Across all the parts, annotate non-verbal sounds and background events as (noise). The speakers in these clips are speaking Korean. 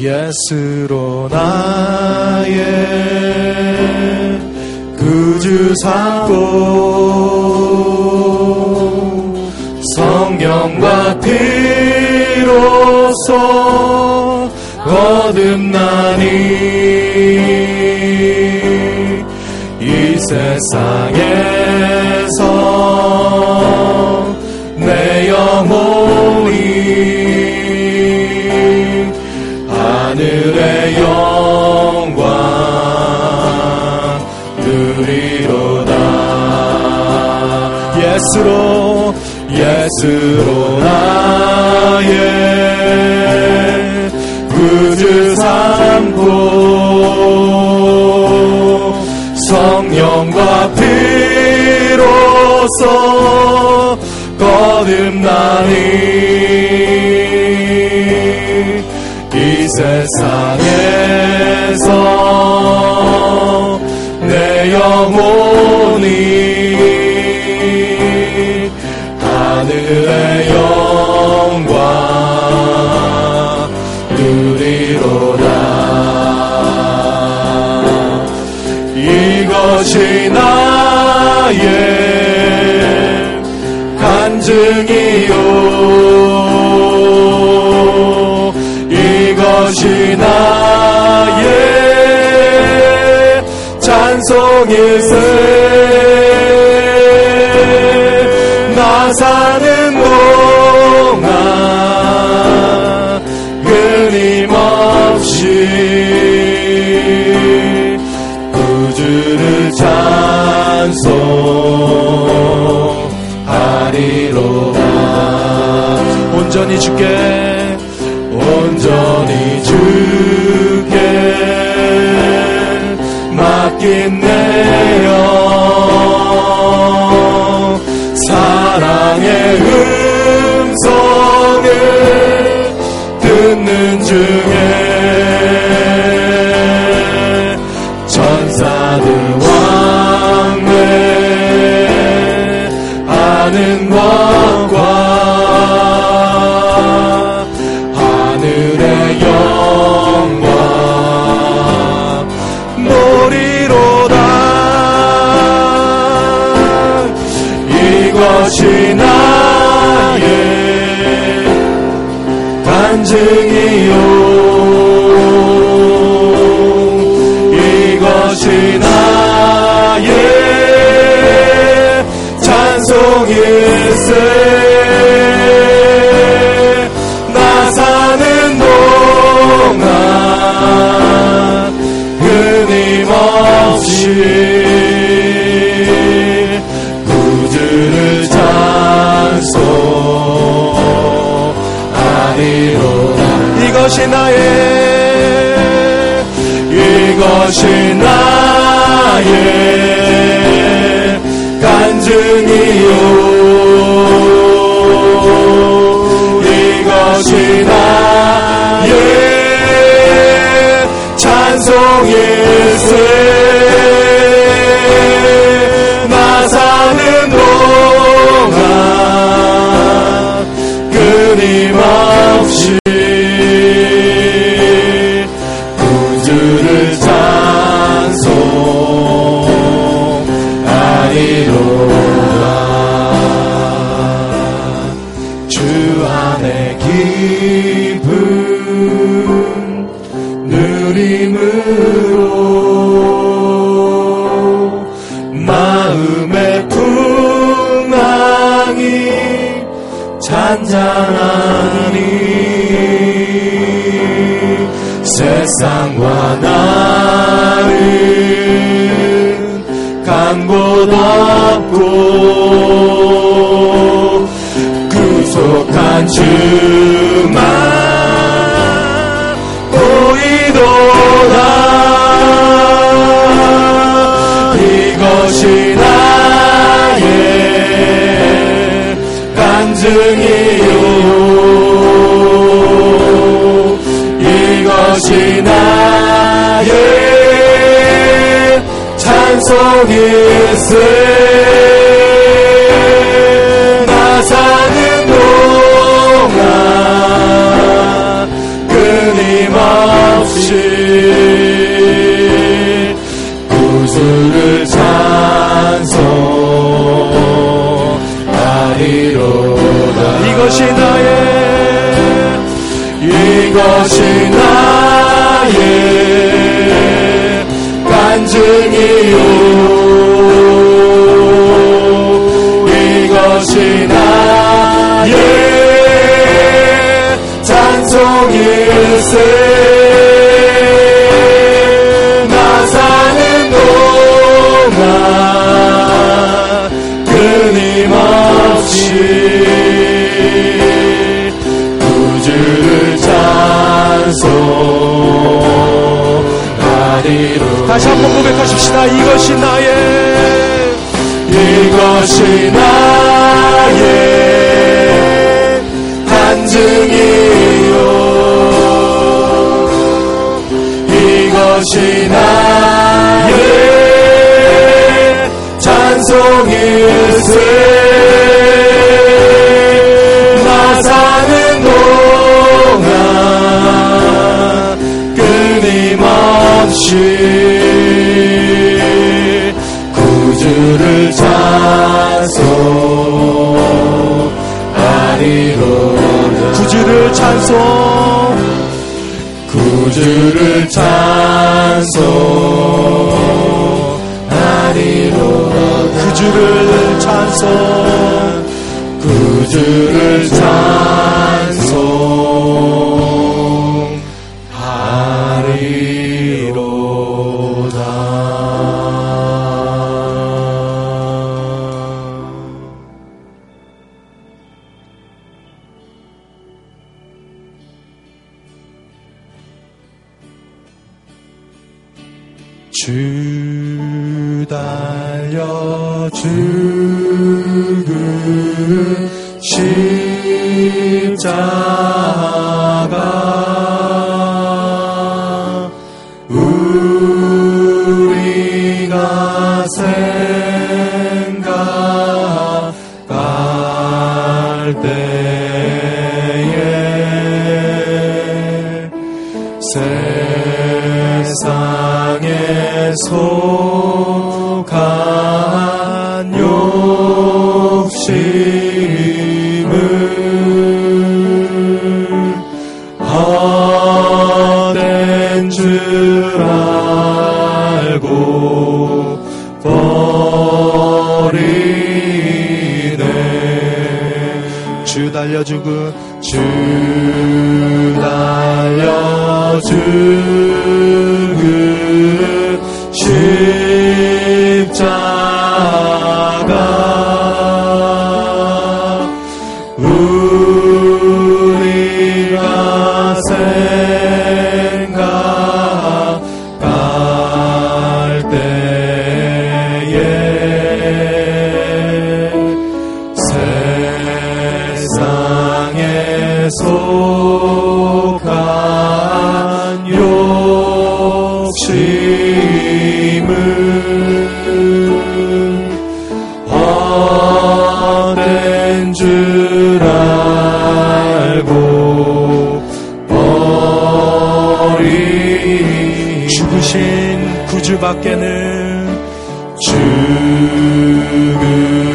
예수로 나의 구주 삼고 성령과 피로써 거듭나니 이 세상에서 예수로 예수로 나의 구주 삼고 성령과 피로써 거듭나니 이 세상에서 찬송일세. 나 사는 동안 끊임없이 구주를 찬송하리로다. 온전히 주께 온전히 주 영 사랑의 음성을 듣는 중에 간증이요. 이것이 나의 찬송일세 나 사는 동안 끊임없이 구주를 찬송 하리로다 이것이 나의 이것이 나의 간증이요. 이것이 나의 찬송일세 나 사는 동안 끊임없 to 다시 한번 고백하십시다. 이것이 나의 이것이 나의 간증이요. 이것이 나의 찬송일세. 나사 없이 구주를 찬송하리로다 구주를 찬송 구주를 찬송하리로다 구주를 찬송 구주를 찬송 줄 알고 버리네. 주 달려 죽은 주 달려 죽은 주밖에는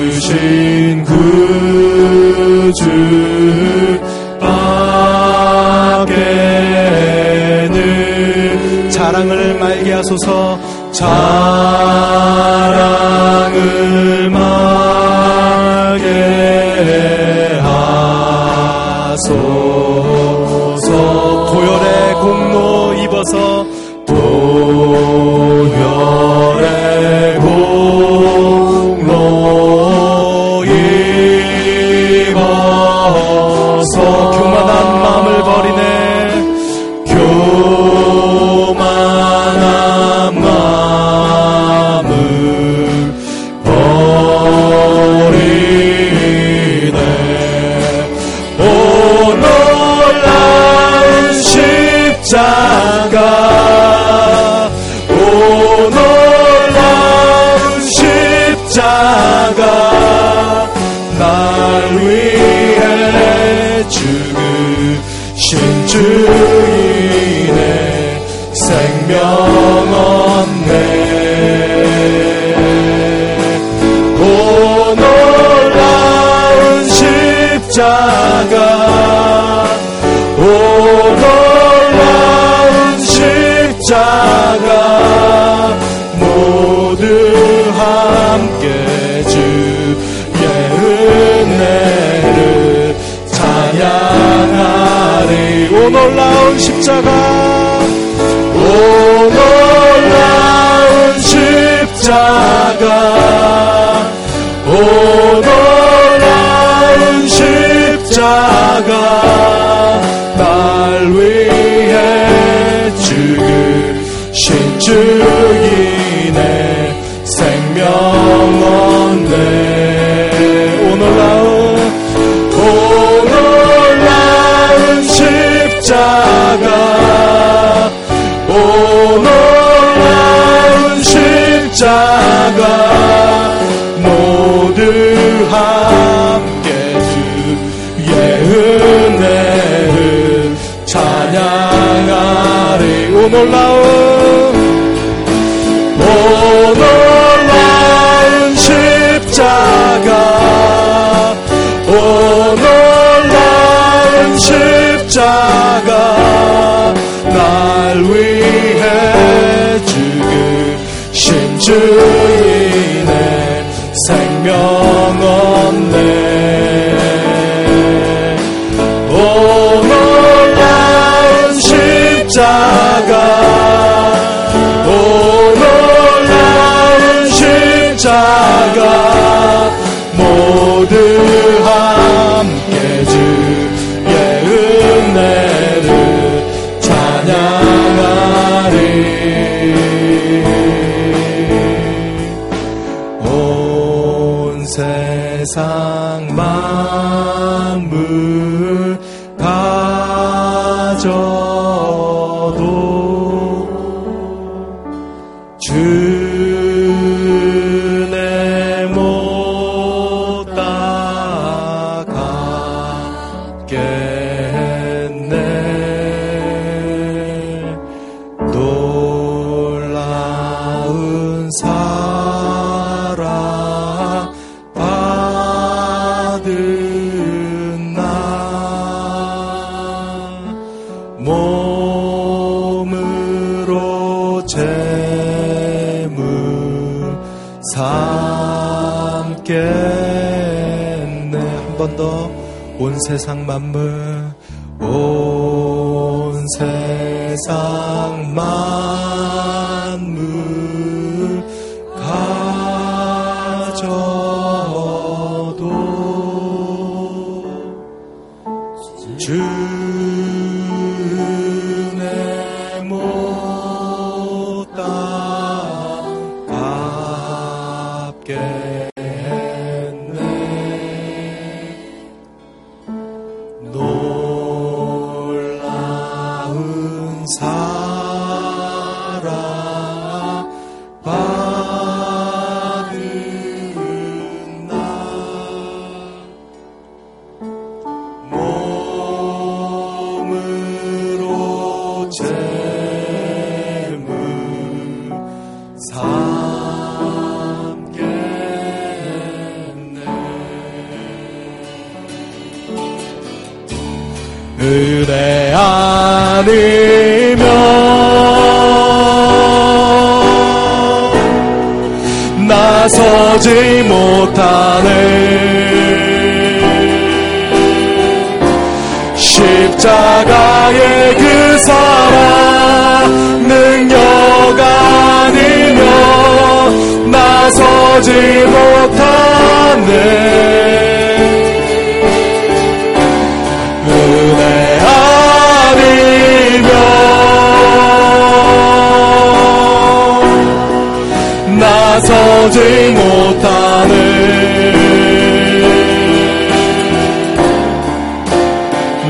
죽으신 구주 밖에는 자랑을 말게 하소서 자랑을 말게 하소서. 보혈의 공로 입어서 십자가. 오 놀라운 십자가 날 위해 죽으신 주인의 생명 놀라운 십자가. 오 놀라운 십자가. 오 놀라운 십자가. 날 위해 죽으신 주인의 생명원네. 오늘나은 십자가 모두 함께 주의 은혜를 찬양하리. 오늘나온 오늘나은 십자가. 오늘나은 십자가. 날 위해 주인의 생명 얻네. 오늘나은 십자 아니면 나서지 못하네. 십자가의 그 사랑 능력 아니면 나서지 못하네 나서지 못하네.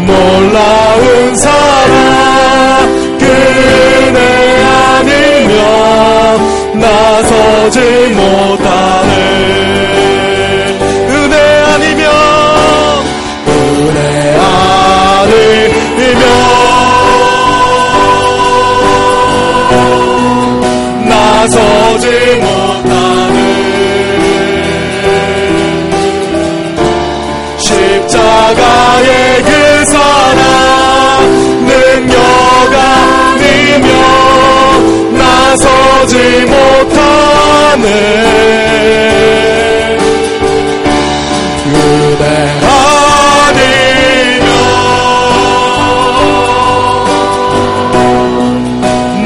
놀라운 사랑 그네 아니면 나서지 못 나서지 못하네 그대 아니면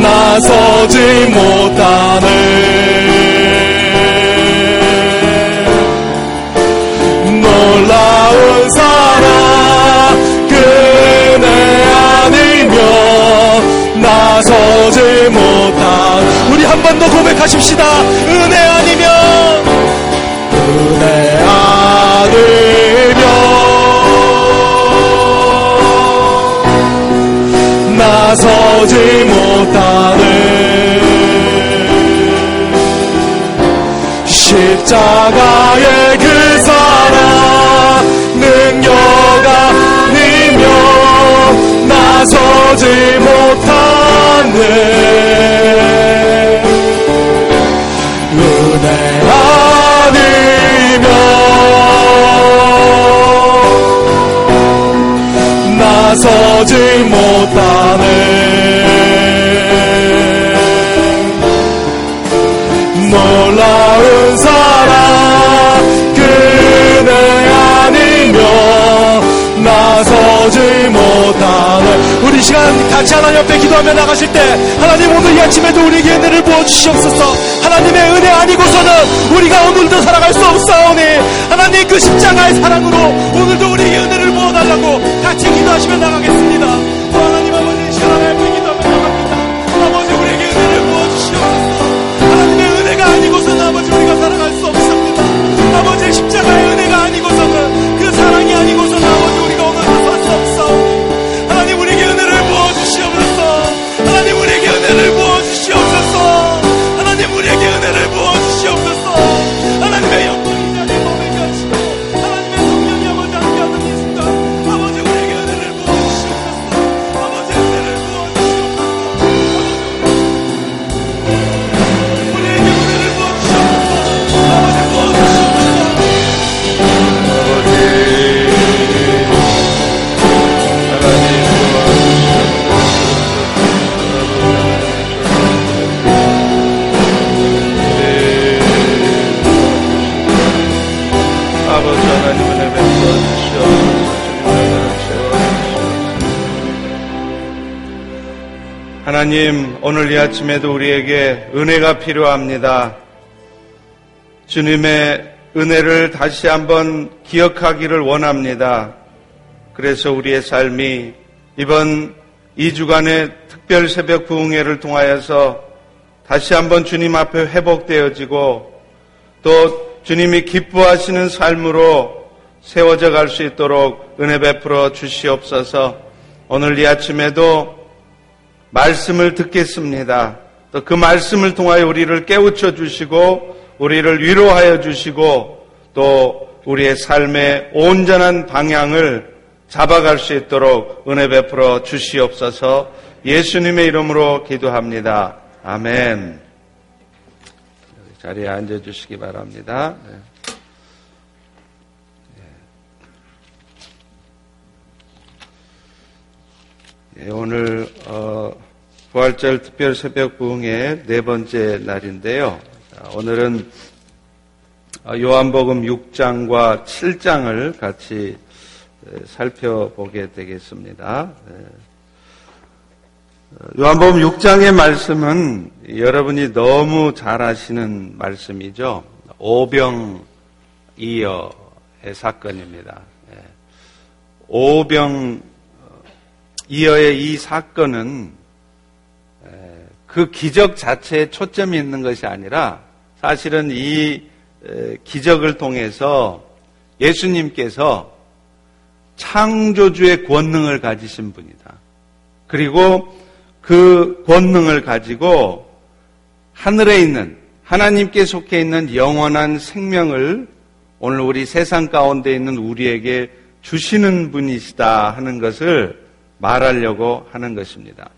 나서지 못하네 한한번 더 고백하십시다. 은혜 아니면 은혜 아니면 나서지 못하는 십자가의 그 사랑 능력 아니며 나서지 못하는 은혜 아니면 나서지 못하네. 놀라운 사랑 그대 아니며 나서지 못하네. 우리 시간 같이 하나님 앞에 기도하며 나가실 때 하나님 오늘 이 아침에도 우리에게 은혜를 부어주시옵소서 하나님의 은혜 아니고서는 우리가 오늘도 살아갈 수 없사오니 하나님 그 십자가의 사랑으로 오늘도 우리에게 은혜를 부어달라고 같이 기도하시며 나가겠습니다 하나님, 오늘 이 아침에도 우리에게 은혜가 필요합니다. 주님의 은혜를 다시 한번 기억하기를 원합니다. 그래서 우리의 삶이 이번 2주간의 특별 새벽 부흥회를 통하여서 다시 한번 주님 앞에 회복되어지고 또 주님이 기뻐하시는 삶으로 세워져 갈 수 있도록 은혜 베풀어 주시옵소서 오늘 이 아침에도 말씀을 듣겠습니다. 또 그 말씀을 통하여 우리를 깨우쳐 주시고 우리를 위로하여 주시고 또 우리의 삶의 온전한 방향을 잡아갈 수 있도록 은혜 베풀어 주시옵소서 예수님의 이름으로 기도합니다. 아멘. 자리에 앉아 주시기 바랍니다. 오늘 어, 부활절 특별 새벽 부흥의 네 번째 날인데요. 자, 오늘은 어, 요한복음 6장과 7장을 같이 에, 살펴보게 되겠습니다. 에, 어, 요한복음 6장의 말씀은 여러분이 너무 잘 아시는 말씀이죠. 오병이어의 사건입니다. 예. 오병 이어의 이 사건은 그 기적 자체에 초점이 있는 것이 아니라 사실은 이 기적을 통해서 예수님께서 창조주의 권능을 가지신 분이다. 그리고 그 권능을 가지고 하늘에 있는 하나님께 속해 있는 영원한 생명을 오늘 우리 세상 가운데 있는 우리에게 주시는 분이시다 하는 것을 말하려고 하는 것입니다.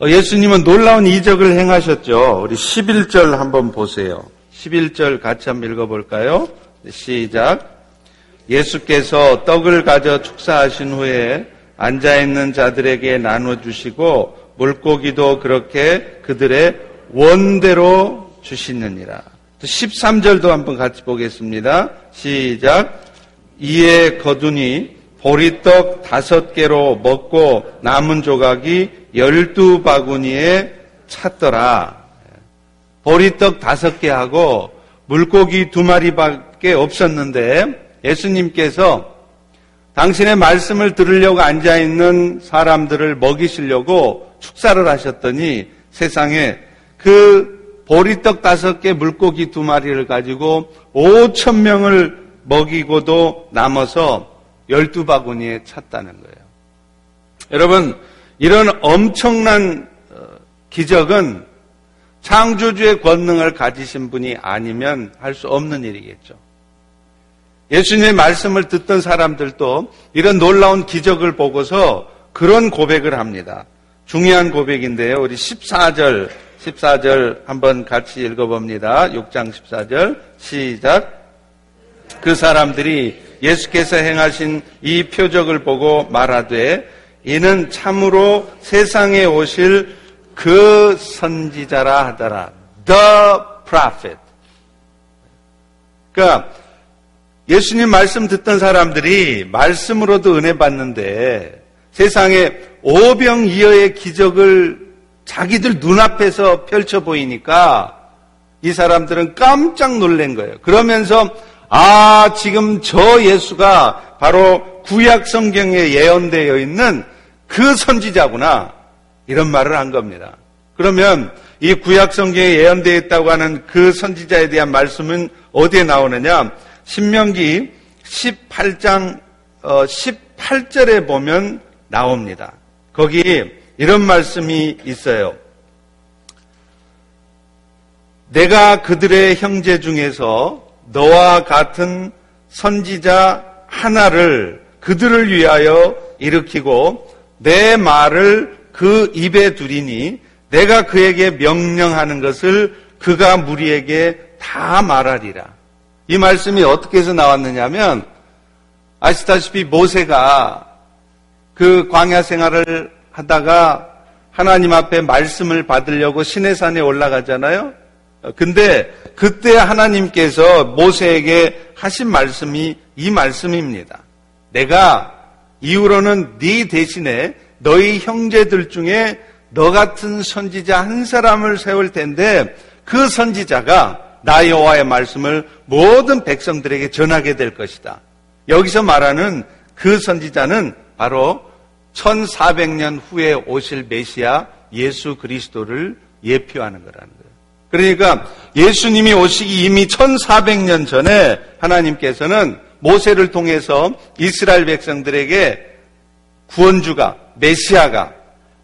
어, 예수님은 놀라운 이적을 행하셨죠. 우리 11절 한번 보세요. 11절 같이 한번 읽어볼까요? 시작. 예수께서 떡을 가져 축사하신 후에 앉아있는 자들에게 나눠주시고 물고기도 그렇게 그들의 원대로 주시느니라. 13절도 한번 같이 보겠습니다. 시작. 이에 거두니 보리떡 다섯 개로 먹고 남은 조각이 열두 바구니에 찼더라. 보리떡 다섯 개 하고 물고기 두 마리밖에 없었는데 예수님께서 당신의 말씀을 들으려고 앉아 있는 사람들을 먹이시려고 축사를 하셨더니 세상에 그 보리떡 다섯 개 물고기 두 마리를 가지고 5천 명을 먹이고도 남아서 열두 바구니에 찼다는 거예요. 여러분, 이런 엄청난 어, 기적은 창조주의 권능을 가지신 분이 아니면 할 수 없는 일이겠죠. 예수님의 말씀을 듣던 사람들도 이런 놀라운 기적을 보고서 그런 고백을 합니다. 중요한 고백인데요. 우리 14절, 14절 한번 같이 읽어봅니다. 6장 14절 시작. 그 사람들이 예수께서 행하신 이 표적을 보고 말하되 이는 참으로 세상에 오실 그 선지자라 하더라. The prophet. 그러니까 예수님 말씀 듣던 사람들이 말씀으로도 은혜 받는데 세상에 오병이어의 기적을 자기들 눈앞에서 펼쳐 보이니까 이 사람들은 깜짝 놀란 거예요. 그러면서 아, 지금 저 예수가 바로 구약 성경에 예언되어 있는 그 선지자구나. 이런 말을 한 겁니다. 그러면 이 구약 성경에 예언되어 있다고 하는 그 선지자에 대한 말씀은 어디에 나오느냐? 신명기 18장 18절에 어, 보면 나옵니다. 거기 이런 말씀이 있어요. 내가 그들의 형제 중에서 너와 같은 선지자 하나를 그들을 위하여 일으키고 내 말을 그 입에 두리니 내가 그에게 명령하는 것을 그가 무리에게 다 말하리라. 이 말씀이 어떻게 해서 나왔느냐면 아시다시피 모세가 그 광야 생활을 하다가 하나님 앞에 말씀을 받으려고 시내산에 올라가잖아요. 근데 그때 하나님께서 모세에게 하신 말씀이 이 말씀입니다. 내가 이후로는 네 대신에 너희 형제들 중에 너 같은 선지자 한 사람을 세울 텐데 그 선지자가 나 여호와의 말씀을 모든 백성들에게 전하게 될 것이다. 여기서 말하는 그 선지자는 바로 1400년 후에 오실 메시아 예수 그리스도를 예표하는 거라는. 그러니까 예수님이 오시기 이미 1400년 전에 하나님께서는 모세를 통해서 이스라엘 백성들에게 구원주가, 메시아가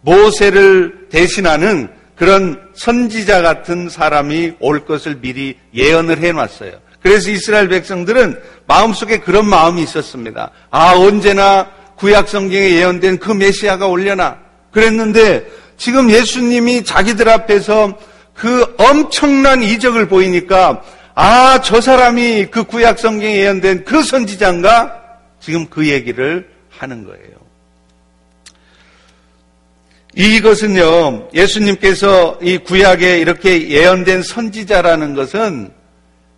모세를 대신하는 그런 선지자 같은 사람이 올 것을 미리 예언을 해놨어요. 그래서 이스라엘 백성들은 마음속에 그런 마음이 있었습니다. 아, 언제나 구약 성경에 예언된 그 메시아가 올려나. 그랬는데 지금 예수님이 자기들 앞에서 그 엄청난 이적을 보이니까 아, 저 사람이 그 구약 성경에 예언된 그 선지자인가? 지금 그 얘기를 하는 거예요. 이것은요, 예수님께서 이 구약에 이렇게 예언된 선지자라는 것은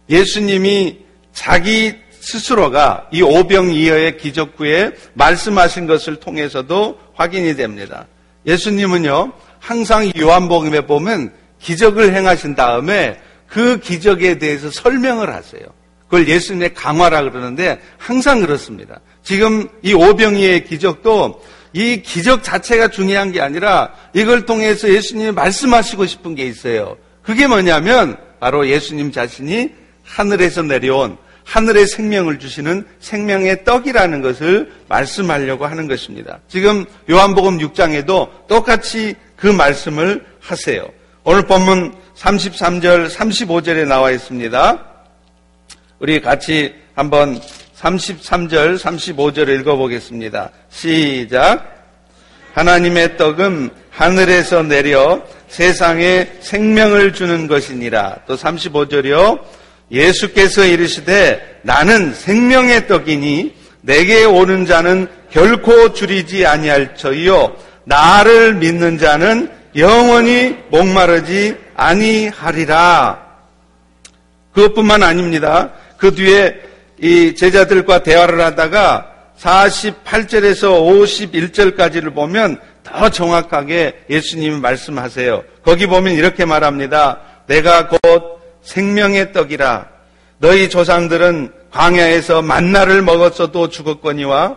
예수님이 자기 스스로가 이 오병이어의 기적 후에 말씀하신 것을 통해서도 확인이 됩니다. 예수님은요, 항상 요한복음에 보면 기적을 행하신 다음에 그 기적에 대해서 설명을 하세요. 그걸 예수님의 강화라 그러는데 항상 그렇습니다. 지금 이 오병이의 기적도 이 기적 자체가 중요한 게 아니라 이걸 통해서 예수님이 말씀하시고 싶은 게 있어요. 그게 뭐냐면 바로 예수님 자신이 하늘에서 내려온 하늘의 생명을 주시는 생명의 떡이라는 것을 말씀하려고 하는 것입니다. 지금 요한복음 6장에도 똑같이 그 말씀을 하세요. 오늘 본문 33절, 35절에 나와 있습니다. 우리 같이 한번 33절, 35절을 읽어보겠습니다. 시작. 하나님의 떡은 하늘에서 내려 세상에 생명을 주는 것이니라. 또 35절이요. 예수께서 이르시되 나는 생명의 떡이니 내게 오는 자는 결코 줄이지 아니할 터이요 나를 믿는 자는 영원히 목마르지 아니하리라. 그것뿐만 아닙니다. 그 뒤에 이 제자들과 대화를 하다가 48절에서 51절까지를 보면 더 정확하게 예수님이 말씀하세요. 거기 보면 이렇게 말합니다. 내가 곧 생명의 떡이라. 너희 조상들은 광야에서 만나를 먹었어도 죽었거니와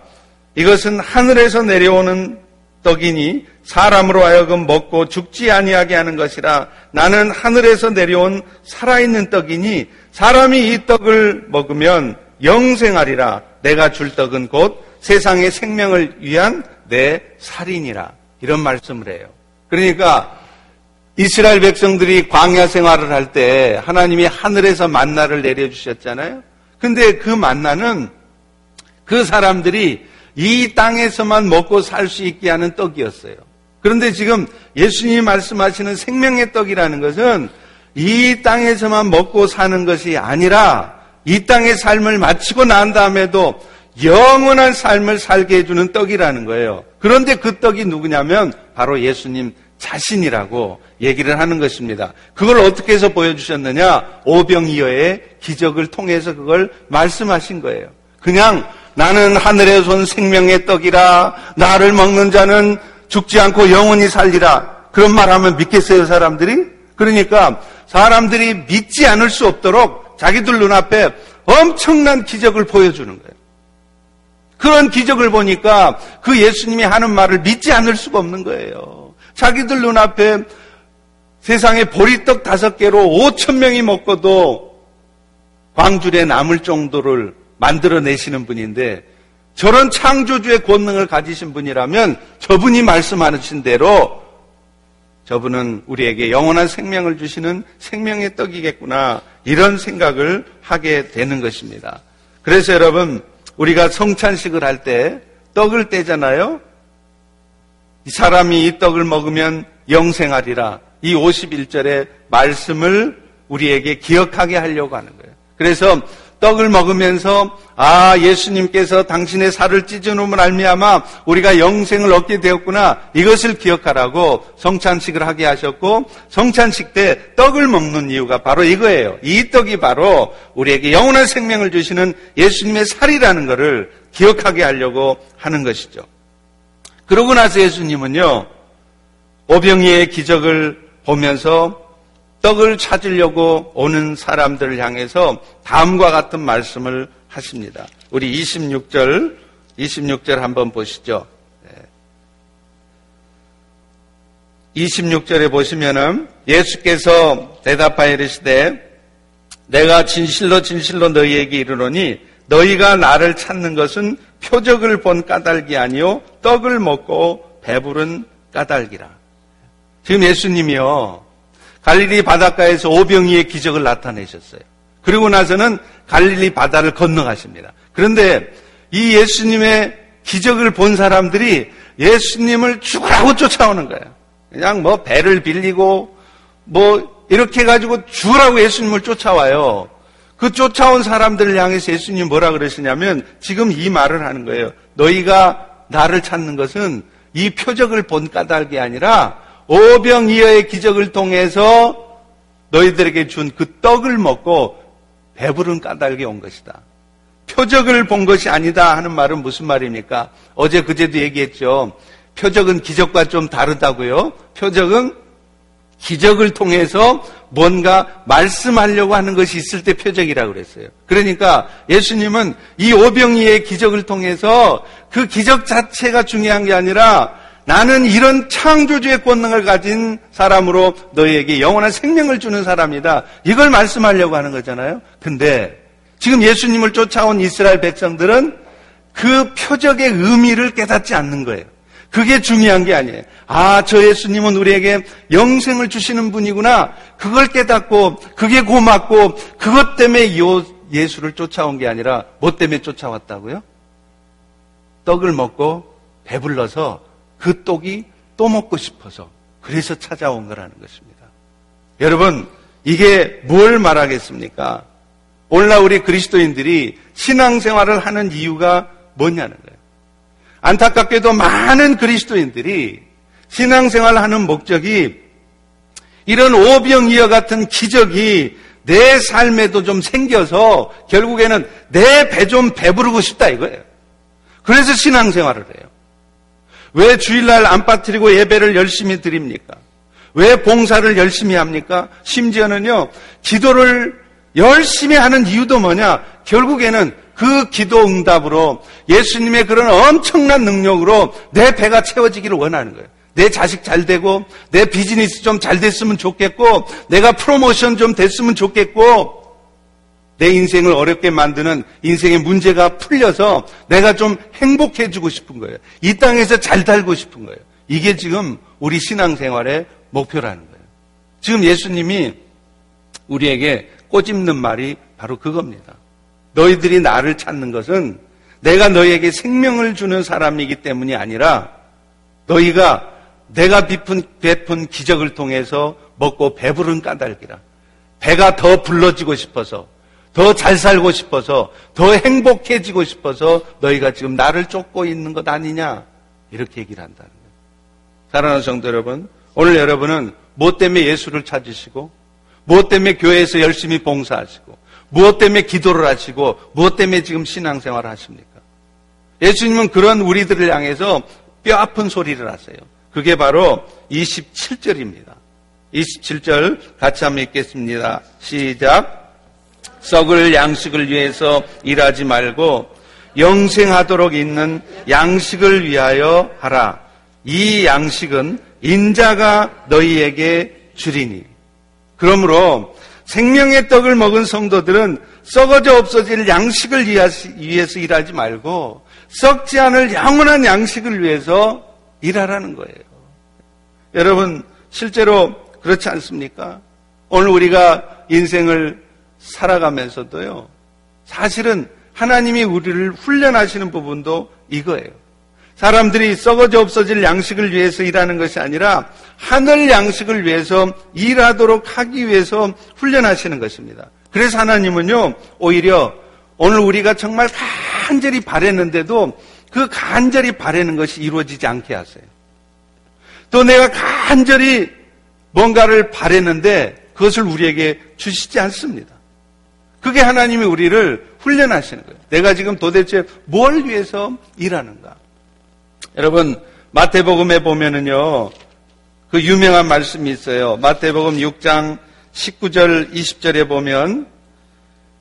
이것은 하늘에서 내려오는 떡이니 사람으로 하여금 먹고 죽지 아니하게 하는 것이라 나는 하늘에서 내려온 살아있는 떡이니 사람이 이 떡을 먹으면 영생하리라 내가 줄 떡은 곧 세상의 생명을 위한 내 살인이라 이런 말씀을 해요. 그러니까 이스라엘 백성들이 광야 생활을 할 때 하나님이 하늘에서 만나를 내려주셨잖아요. 근데 그 만나는 그 사람들이 이 땅에서만 먹고 살 수 있게 하는 떡이었어요. 그런데 지금 예수님이 말씀하시는 생명의 떡이라는 것은 이 땅에서만 먹고 사는 것이 아니라 이 땅의 삶을 마치고 난 다음에도 영원한 삶을 살게 해주는 떡이라는 거예요. 그런데 그 떡이 누구냐면 바로 예수님 자신이라고 얘기를 하는 것입니다. 그걸 어떻게 해서 보여주셨느냐? 오병이어의 기적을 통해서 그걸 말씀하신 거예요. 그냥 나는 하늘에서 온 생명의 떡이라 나를 먹는 자는 죽지 않고 영원히 살리라. 그런 말 하면 믿겠어요, 사람들이? 그러니까 사람들이 믿지 않을 수 없도록 자기들 눈앞에 엄청난 기적을 보여주는 거예요. 그런 기적을 보니까 그 예수님이 하는 말을 믿지 않을 수가 없는 거예요. 자기들 눈앞에 세상에 보리떡 다섯 개로 오천 명이 먹고도 광줄에 남을 정도를 만들어내시는 분인데 저런 창조주의 권능을 가지신 분이라면 저분이 말씀하신 대로 저분은 우리에게 영원한 생명을 주시는 생명의 떡이겠구나 이런 생각을 하게 되는 것입니다. 그래서 여러분 우리가 성찬식을 할 때 떡을 떼잖아요. 이 사람이 이 떡을 먹으면 영생하리라. 이 51절의 말씀을 우리에게 기억하게 하려고 하는 거예요. 그래서 떡을 먹으면서 아 예수님께서 당신의 살을 찢어놓으면 알미암아 우리가 영생을 얻게 되었구나 이것을 기억하라고 성찬식을 하게 하셨고 성찬식 때 떡을 먹는 이유가 바로 이거예요. 이 떡이 바로 우리에게 영원한 생명을 주시는 예수님의 살이라는 것을 기억하게 하려고 하는 것이죠. 그러고 나서 예수님은요 오병이의 기적을 보면서 떡을 찾으려고 오는 사람들을 향해서 다음과 같은 말씀을 하십니다. 우리 26절, 26절 한번 보시죠. 26절에 보시면은 예수께서 대답하여 이르시되 내가 진실로 진실로 너희에게 이르노니 너희가 나를 찾는 것은 표적을 본 까닭이 아니요 떡을 먹고 배부른 까닭이라. 지금 예수님이요 갈릴리 바닷가에서 오병이의 기적을 나타내셨어요. 그리고 나서는 갈릴리 바다를 건너가십니다. 그런데 이 예수님의 기적을 본 사람들이 예수님을 죽으라고 쫓아오는 거예요. 그냥 뭐 배를 빌리고 뭐 이렇게 해가지고 죽으라고 예수님을 쫓아와요. 그 쫓아온 사람들을 향해서 예수님 뭐라 그러시냐면 지금 이 말을 하는 거예요. 너희가 나를 찾는 것은 이 표적을 본 까닭이 아니라 오병이어의 기적을 통해서 너희들에게 준 그 떡을 먹고 배부른 까닭이 온 것이다. 표적을 본 것이 아니다 하는 말은 무슨 말입니까? 어제 그제도 얘기했죠. 표적은 기적과 좀 다르다고요. 표적은 기적을 통해서 뭔가 말씀하려고 하는 것이 있을 때 표적이라고 그랬어요. 그러니까 예수님은 이 오병이의 기적을 통해서 그 기적 자체가 중요한 게 아니라 나는 이런 창조주의 권능을 가진 사람으로 너희에게 영원한 생명을 주는 사람이다. 이걸 말씀하려고 하는 거잖아요. 근데 지금 예수님을 쫓아온 이스라엘 백성들은 그 표적의 의미를 깨닫지 않는 거예요. 그게 중요한 게 아니에요. 아, 저 예수님은 우리에게 영생을 주시는 분이구나. 그걸 깨닫고, 그게 고맙고, 그것 때문에 요 예수를 쫓아온 게 아니라, 뭐 때문에 쫓아왔다고요? 떡을 먹고 배불러서 그 떡이 또 먹고 싶어서 그래서 찾아온 거라는 것입니다. 여러분, 이게 뭘 말하겠습니까? 오늘날 우리 그리스도인들이 신앙생활을 하는 이유가 뭐냐는 거예요. 안타깝게도 많은 그리스도인들이 신앙생활을 하는 목적이 이런 오병이어 같은 기적이 내 삶에도 좀 생겨서 결국에는 내 배 좀 배부르고 싶다 이거예요. 그래서 신앙생활을 해요. 왜 주일날 안 빠뜨리고 예배를 열심히 드립니까? 왜 봉사를 열심히 합니까? 심지어는요, 기도를 열심히 하는 이유도 뭐냐? 결국에는 그 기도 응답으로 예수님의 그런 엄청난 능력으로 내 배가 채워지기를 원하는 거예요. 내 자식 잘 되고, 내 비즈니스 좀 잘 됐으면 좋겠고, 내가 프로모션 좀 됐으면 좋겠고, 내 인생을 어렵게 만드는 인생의 문제가 풀려서 내가 좀 행복해지고 싶은 거예요. 이 땅에서 잘 살고 싶은 거예요. 이게 지금 우리 신앙생활의 목표라는 거예요. 지금 예수님이 우리에게 꼬집는 말이 바로 그겁니다. 너희들이 나를 찾는 것은 내가 너희에게 생명을 주는 사람이기 때문이 아니라 너희가 내가 베푼, 베푼 기적을 통해서 먹고 배부른 까닭이라. 배가 더 불러지고 싶어서, 더 잘 살고 싶어서, 더 행복해지고 싶어서 너희가 지금 나를 쫓고 있는 것 아니냐. 이렇게 얘기를 한다는 거예요. 사랑하는 성도 여러분, 오늘 여러분은 무엇 때문에 예수를 찾으시고, 무엇 때문에 교회에서 열심히 봉사하시고, 무엇 때문에 기도를 하시고, 무엇 때문에 지금 신앙생활을 하십니까? 예수님은 그런 우리들을 향해서 뼈 아픈 소리를 하세요. 그게 바로 27절입니다. 27절 같이 한번 읽겠습니다. 시작. 썩을 양식을 위해서 일하지 말고 영생하도록 있는 양식을 위하여 하라. 이 양식은 인자가 너희에게 주리니. 그러므로 생명의 떡을 먹은 성도들은 썩어져 없어질 양식을 위해서 일하지 말고 썩지 않을 영원한 양식을 위해서 일하라는 거예요. 여러분, 실제로 그렇지 않습니까? 오늘 우리가 인생을 살아가면서도요, 사실은 하나님이 우리를 훈련하시는 부분도 이거예요. 사람들이 썩어져 없어질 양식을 위해서 일하는 것이 아니라 하늘 양식을 위해서 일하도록 하기 위해서 훈련하시는 것입니다. 그래서 하나님은요, 오히려 오늘 우리가 정말 간절히 바랬는데도 그 간절히 바라는 것이 이루어지지 않게 하세요. 또 내가 간절히 뭔가를 바랬는데 그것을 우리에게 주시지 않습니다. 그게 하나님이 우리를 훈련하시는 거예요. 내가 지금 도대체 뭘 위해서 일하는가? 여러분, 마태복음에 보면은요, 그 유명한 말씀이 있어요. 마태복음 6장 19절, 20절에 보면,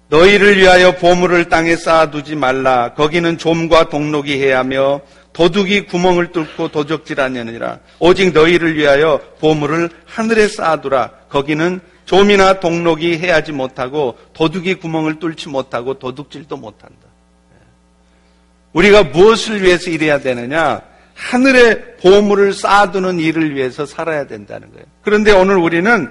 너희를 위하여 보물을 땅에 쌓아두지 말라. 거기는 좀과 동록이 해하며 도둑이 구멍을 뚫고 도적질하느니라. 오직 너희를 위하여 보물을 하늘에 쌓아두라. 거기는 좀이나 동록이 해하지 못하고 도둑이 구멍을 뚫지 못하고 도둑질도 못한다. 우리가 무엇을 위해서 일해야 되느냐? 하늘에 보물을 쌓아두는 일을 위해서 살아야 된다는 거예요. 그런데 오늘 우리는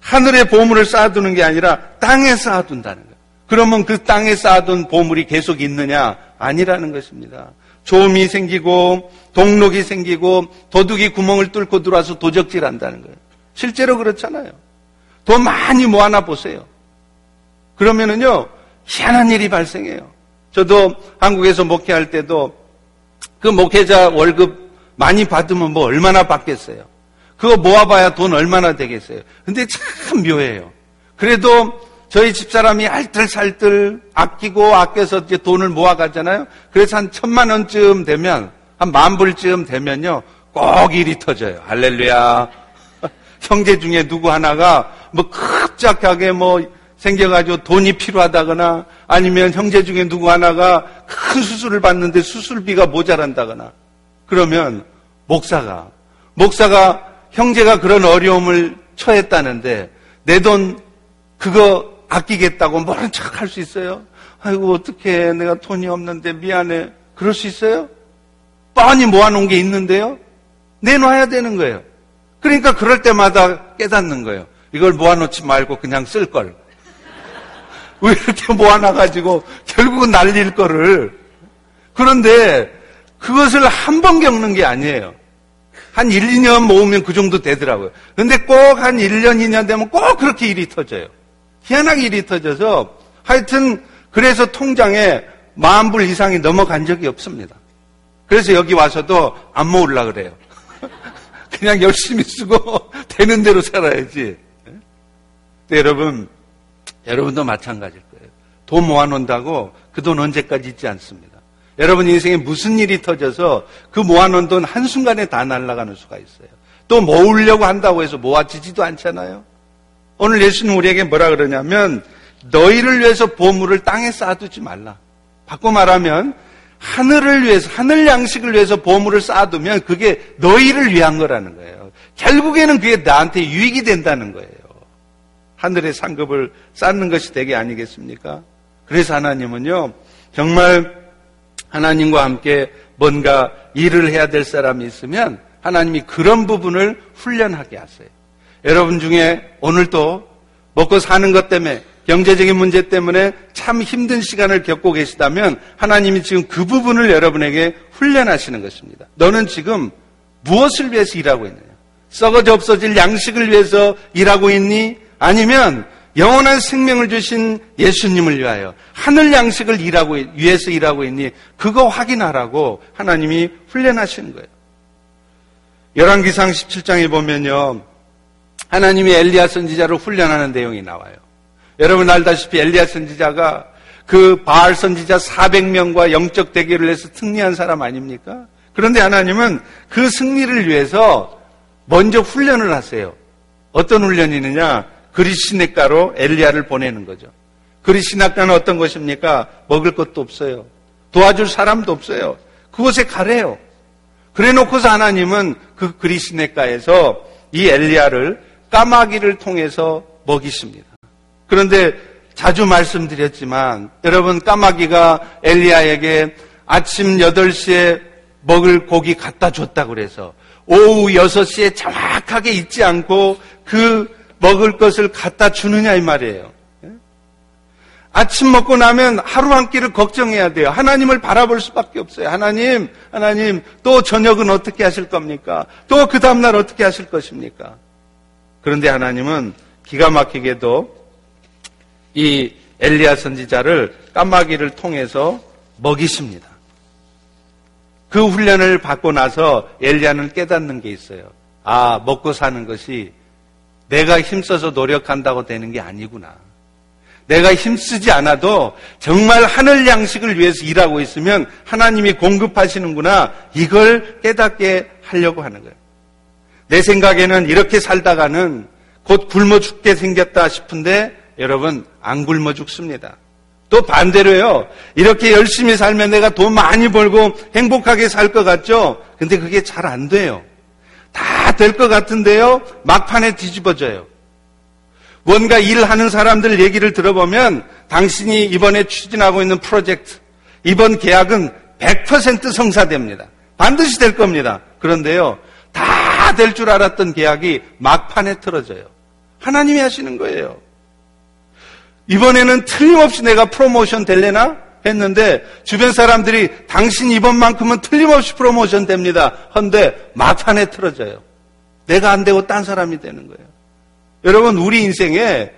하늘에 보물을 쌓아두는 게 아니라 땅에 쌓아둔다는 거예요. 그러면 그 땅에 쌓아둔 보물이 계속 있느냐? 아니라는 것입니다. 조음이 생기고 동록이 생기고 도둑이 구멍을 뚫고 들어와서 도적질 한다는 거예요. 실제로 그렇잖아요. 돈 많이 모아놔 보세요. 그러면은요, 희한한 일이 발생해요. 저도 한국에서 목회할 때도 그 목회자 월급 많이 받으면 뭐 얼마나 받겠어요? 그거 모아봐야 돈 얼마나 되겠어요? 근데 참 묘해요. 그래도 저희 집사람이 알뜰살뜰 아끼고 아껴서 이제 돈을 모아가잖아요. 그래서 한 천만 원쯤 되면, 한 만 불쯤 되면요. 꼭 일이 터져요. 할렐루야. 형제 중에 누구 하나가 뭐 급작하게 뭐 생겨가지고 돈이 필요하다거나 아니면 형제 중에 누구 하나가 큰 수술을 받는데 수술비가 모자란다거나 그러면 목사가 목사가 형제가 그런 어려움을 처했다는데 내 돈 그거 아끼겠다고 모른 척할 수 있어요? 아이고 어떻게 내가 돈이 없는데 미안해 그럴 수 있어요? 뻔히 모아놓은 게 있는데요 내놔야 되는 거예요 그러니까 그럴 때마다 깨닫는 거예요 이걸 모아놓지 말고 그냥 쓸 걸 (laughs) 왜 이렇게 모아놔가지고 결국은 날릴 거를 그런데 그것을 한 번 겪는 게 아니에요 한 1, 2년 모으면 그 정도 되더라고요. 근데 꼭 한 1년, 2년 되면 꼭 그렇게 일이 터져요. 희한하게 일이 터져서 하여튼 그래서 통장에 만불 이상이 넘어간 적이 없습니다. 그래서 여기 와서도 안 모으려 그래요. 그냥 열심히 쓰고 (laughs) 되는 대로 살아야지. 네, 여러분, 여러분도 마찬가지일 거예요. 돈 모아놓는다고 그 돈 언제까지 있지 않습니다. 여러분 인생에 무슨 일이 터져서 그 모아놓은 돈 한순간에 다 날아가는 수가 있어요. 또 모으려고 한다고 해서 모아지지도 않잖아요. 오늘 예수는 우리에게 뭐라 그러냐면 너희를 위해서 보물을 땅에 쌓아두지 말라. 바꿔 말하면 하늘을 위해서, 하늘 양식을 위해서 보물을 쌓아두면 그게 너희를 위한 거라는 거예요. 결국에는 그게 나한테 유익이 된다는 거예요. 하늘의 상급을 쌓는 것이 되게 아니겠습니까? 그래서 하나님은요, 정말 하나님과 함께 뭔가 일을 해야 될 사람이 있으면 하나님이 그런 부분을 훈련하게 하세요. 여러분 중에 오늘도 먹고 사는 것 때문에 경제적인 문제 때문에 참 힘든 시간을 겪고 계시다면 하나님이 지금 그 부분을 여러분에게 훈련하시는 것입니다. 너는 지금 무엇을 위해서 일하고 있느냐? 썩어져 없어질 양식을 위해서 일하고 있니? 아니면 영원한 생명을 주신 예수님을 위하여 하늘 양식을 일하고 위해서 일하고 있니? 그거 확인하라고 하나님이 훈련하시는 거예요. 열왕기상 17장에 보면요. 하나님이 엘리야 선지자를 훈련하는 내용이 나와요. 여러분 알다시피 엘리야 선지자가 그 바알 선지자 400명과 영적 대결을 해서 승리한 사람 아닙니까? 그런데 하나님은 그 승리를 위해서 먼저 훈련을 하세요. 어떤 훈련이 있느냐? 그리시네가로 엘리야를 보내는 거죠. 그리시네가는 어떤 것입니까? 먹을 것도 없어요. 도와줄 사람도 없어요. 그곳에 가래요. 그래 놓고서 하나님은 그 그리시네가에서 이 엘리야를 까마귀를 통해서 먹이십니다. 그런데 자주 말씀드렸지만 여러분 까마귀가 엘리야에게 아침 8시에 먹을 고기 갖다 줬다고 그래서 오후 6시에 정확하게 잊지 않고 그 먹을 것을 갖다 주느냐 이 말이에요. 예? 아침 먹고 나면 하루 한 끼를 걱정해야 돼요. 하나님을 바라볼 수밖에 없어요. 하나님, 하나님, 또 저녁은 어떻게 하실 겁니까? 또 그 다음날 어떻게 하실 것입니까? 그런데 하나님은 기가 막히게도 이 엘리야 선지자를 까마귀를 통해서 먹이십니다. 그 훈련을 받고 나서 엘리야는 깨닫는 게 있어요. 아, 먹고 사는 것이 내가 힘써서 노력한다고 되는 게 아니구나. 내가 힘쓰지 않아도 정말 하늘 양식을 위해서 일하고 있으면 하나님이 공급하시는구나. 이걸 깨닫게 하려고 하는 거예요. 내 생각에는 이렇게 살다가는 곧 굶어 죽게 생겼다 싶은데 여러분 안 굶어 죽습니다. 또 반대로요. 이렇게 열심히 살면 내가 돈 많이 벌고 행복하게 살 것 같죠? 근데 그게 잘 안 돼요. 다 될 것 같은데요. 막판에 뒤집어져요. 뭔가 일하는 사람들 얘기를 들어보면 당신이 이번에 추진하고 있는 프로젝트, 이번 계약은 100% 성사됩니다. 반드시 될 겁니다. 그런데요. 다 될 줄 알았던 계약이 막판에 틀어져요. 하나님이 하시는 거예요. 이번에는 틀림없이 내가 프로모션 될래나? 했는데 주변 사람들이 당신 이번만큼은 틀림없이 프로모션 됩니다. 헌데 막판에 틀어져요. 내가 안 되고 딴 사람이 되는 거예요. 여러분 우리 인생에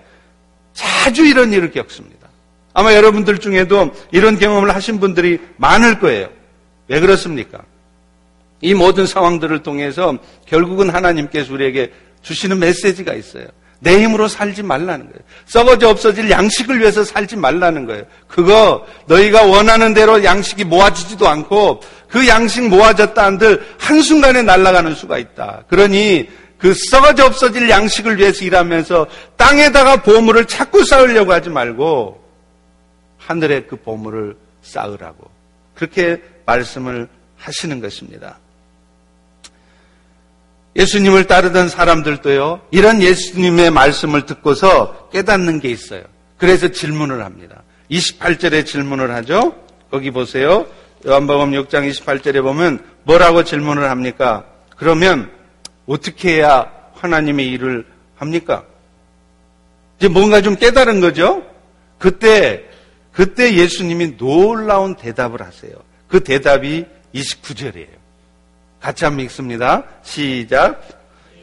자주 이런 일을 겪습니다. 아마 여러분들 중에도 이런 경험을 하신 분들이 많을 거예요. 왜 그렇습니까? 이 모든 상황들을 통해서 결국은 하나님께서 우리에게 주시는 메시지가 있어요. 내 힘으로 살지 말라는 거예요. 썩어져 없어질 양식을 위해서 살지 말라는 거예요. 그거 너희가 원하는 대로 양식이 모아지지도 않고 그 양식 모아졌다 한들 한순간에 날아가는 수가 있다. 그러니 그 썩어져 없어질 양식을 위해서 일하면서 땅에다가 보물을 찾고 쌓으려고 하지 말고 하늘에 그 보물을 쌓으라고 그렇게 말씀을 하시는 것입니다. 예수님을 따르던 사람들도요, 이런 예수님의 말씀을 듣고서 깨닫는 게 있어요. 그래서 질문을 합니다. 28절에 질문을 하죠? 거기 보세요. 요한복음 6장 28절에 보면 뭐라고 질문을 합니까? 그러면 어떻게 해야 하나님의 일을 합니까? 이제 뭔가 좀 깨달은 거죠? 그때, 그때 예수님이 놀라운 대답을 하세요. 그 대답이 29절이에요. 같이 한번 읽습니다. 시작.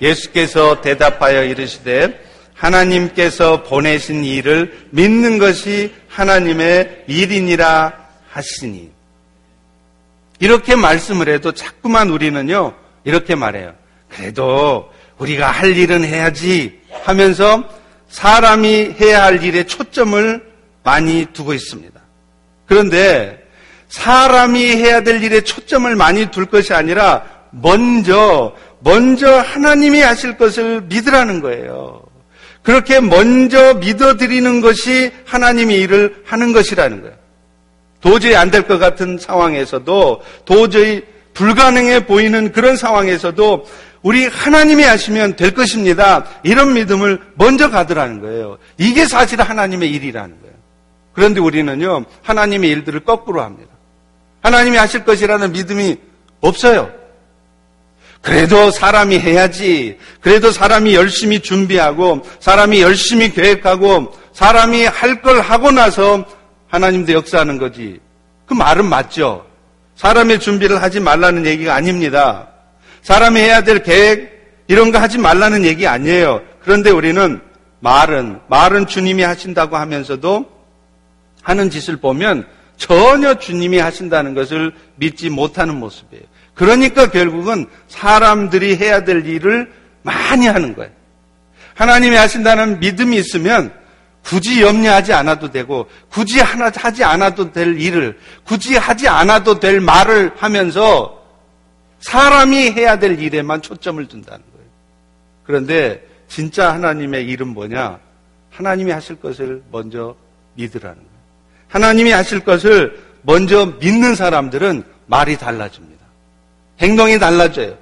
예수께서 대답하여 이르시되 하나님께서 보내신 일을 믿는 것이 하나님의 일이니라 하시니. 이렇게 말씀을 해도 자꾸만 우리는요, 이렇게 말해요. 그래도 우리가 할 일은 해야지 하면서 사람이 해야 할 일에 초점을 많이 두고 있습니다. 그런데 사람이 해야 될 일에 초점을 많이 둘 것이 아니라 먼저 먼저 하나님이 하실 것을 믿으라는 거예요. 그렇게 먼저 믿어드리는 것이 하나님이 일을 하는 것이라는 거예요. 도저히 안 될 것 같은 상황에서도 도저히 불가능해 보이는 그런 상황에서도 우리 하나님이 하시면 될 것입니다. 이런 믿음을 먼저 가더라는 거예요. 이게 사실 하나님의 일이라는 거예요. 그런데 우리는요, 하나님의 일들을 거꾸로 합니다. 하나님이 하실 것이라는 믿음이 없어요. 그래도 사람이 해야지. 그래도 사람이 열심히 준비하고, 사람이 열심히 계획하고, 사람이 할 걸 하고 나서 하나님도 역사하는 거지. 그 말은 맞죠. 사람의 준비를 하지 말라는 얘기가 아닙니다. 사람이 해야 될 계획, 이런 거 하지 말라는 얘기 아니에요. 그런데 우리는 말은, 말은 주님이 하신다고 하면서도 하는 짓을 보면 전혀 주님이 하신다는 것을 믿지 못하는 모습이에요. 그러니까 결국은 사람들이 해야 될 일을 많이 하는 거예요. 하나님이 하신다는 믿음이 있으면 굳이 염려하지 않아도 되고 굳이 하나 하지 않아도 될 일을 굳이 하지 않아도 될 말을 하면서 사람이 해야 될 일에만 초점을 둔다는 거예요. 그런데 진짜 하나님의 일은 뭐냐? 하나님이 하실 것을 먼저 믿으라는 거예요. 하나님이 하실 것을 먼저 믿는 사람들은 말이 달라집니다. 행동이 달라져요.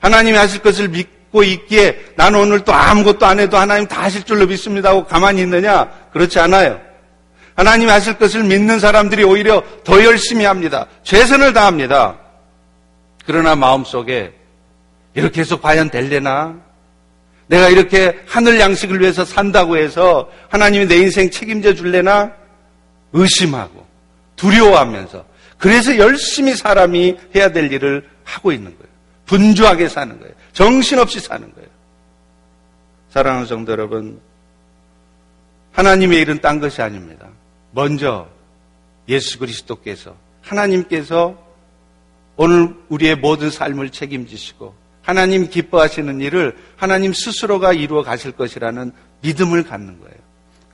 하나님이 하실 것을 믿고 있기에 나는 오늘 또 아무것도 안 해도 하나님 다 하실 줄로 믿습니다 하고 가만히 있느냐? 그렇지 않아요. 하나님이 하실 것을 믿는 사람들이 오히려 더 열심히 합니다. 최선을 다합니다. 그러나 마음속에 이렇게 해서 과연 될래나? 내가 이렇게 하늘 양식을 위해서 산다고 해서 하나님이 내 인생 책임져 줄래나? 의심하고 두려워하면서 그래서 열심히 사람이 해야 될 일을 하고 있는 거예요. 분주하게 사는 거예요. 정신없이 사는 거예요. 사랑하는 성도 여러분, 하나님의 일은 딴 것이 아닙니다. 먼저 예수 그리스도께서 하나님께서 오늘 우리의 모든 삶을 책임지시고 하나님 기뻐하시는 일을 하나님 스스로가 이루어 가실 것이라는 믿음을 갖는 거예요.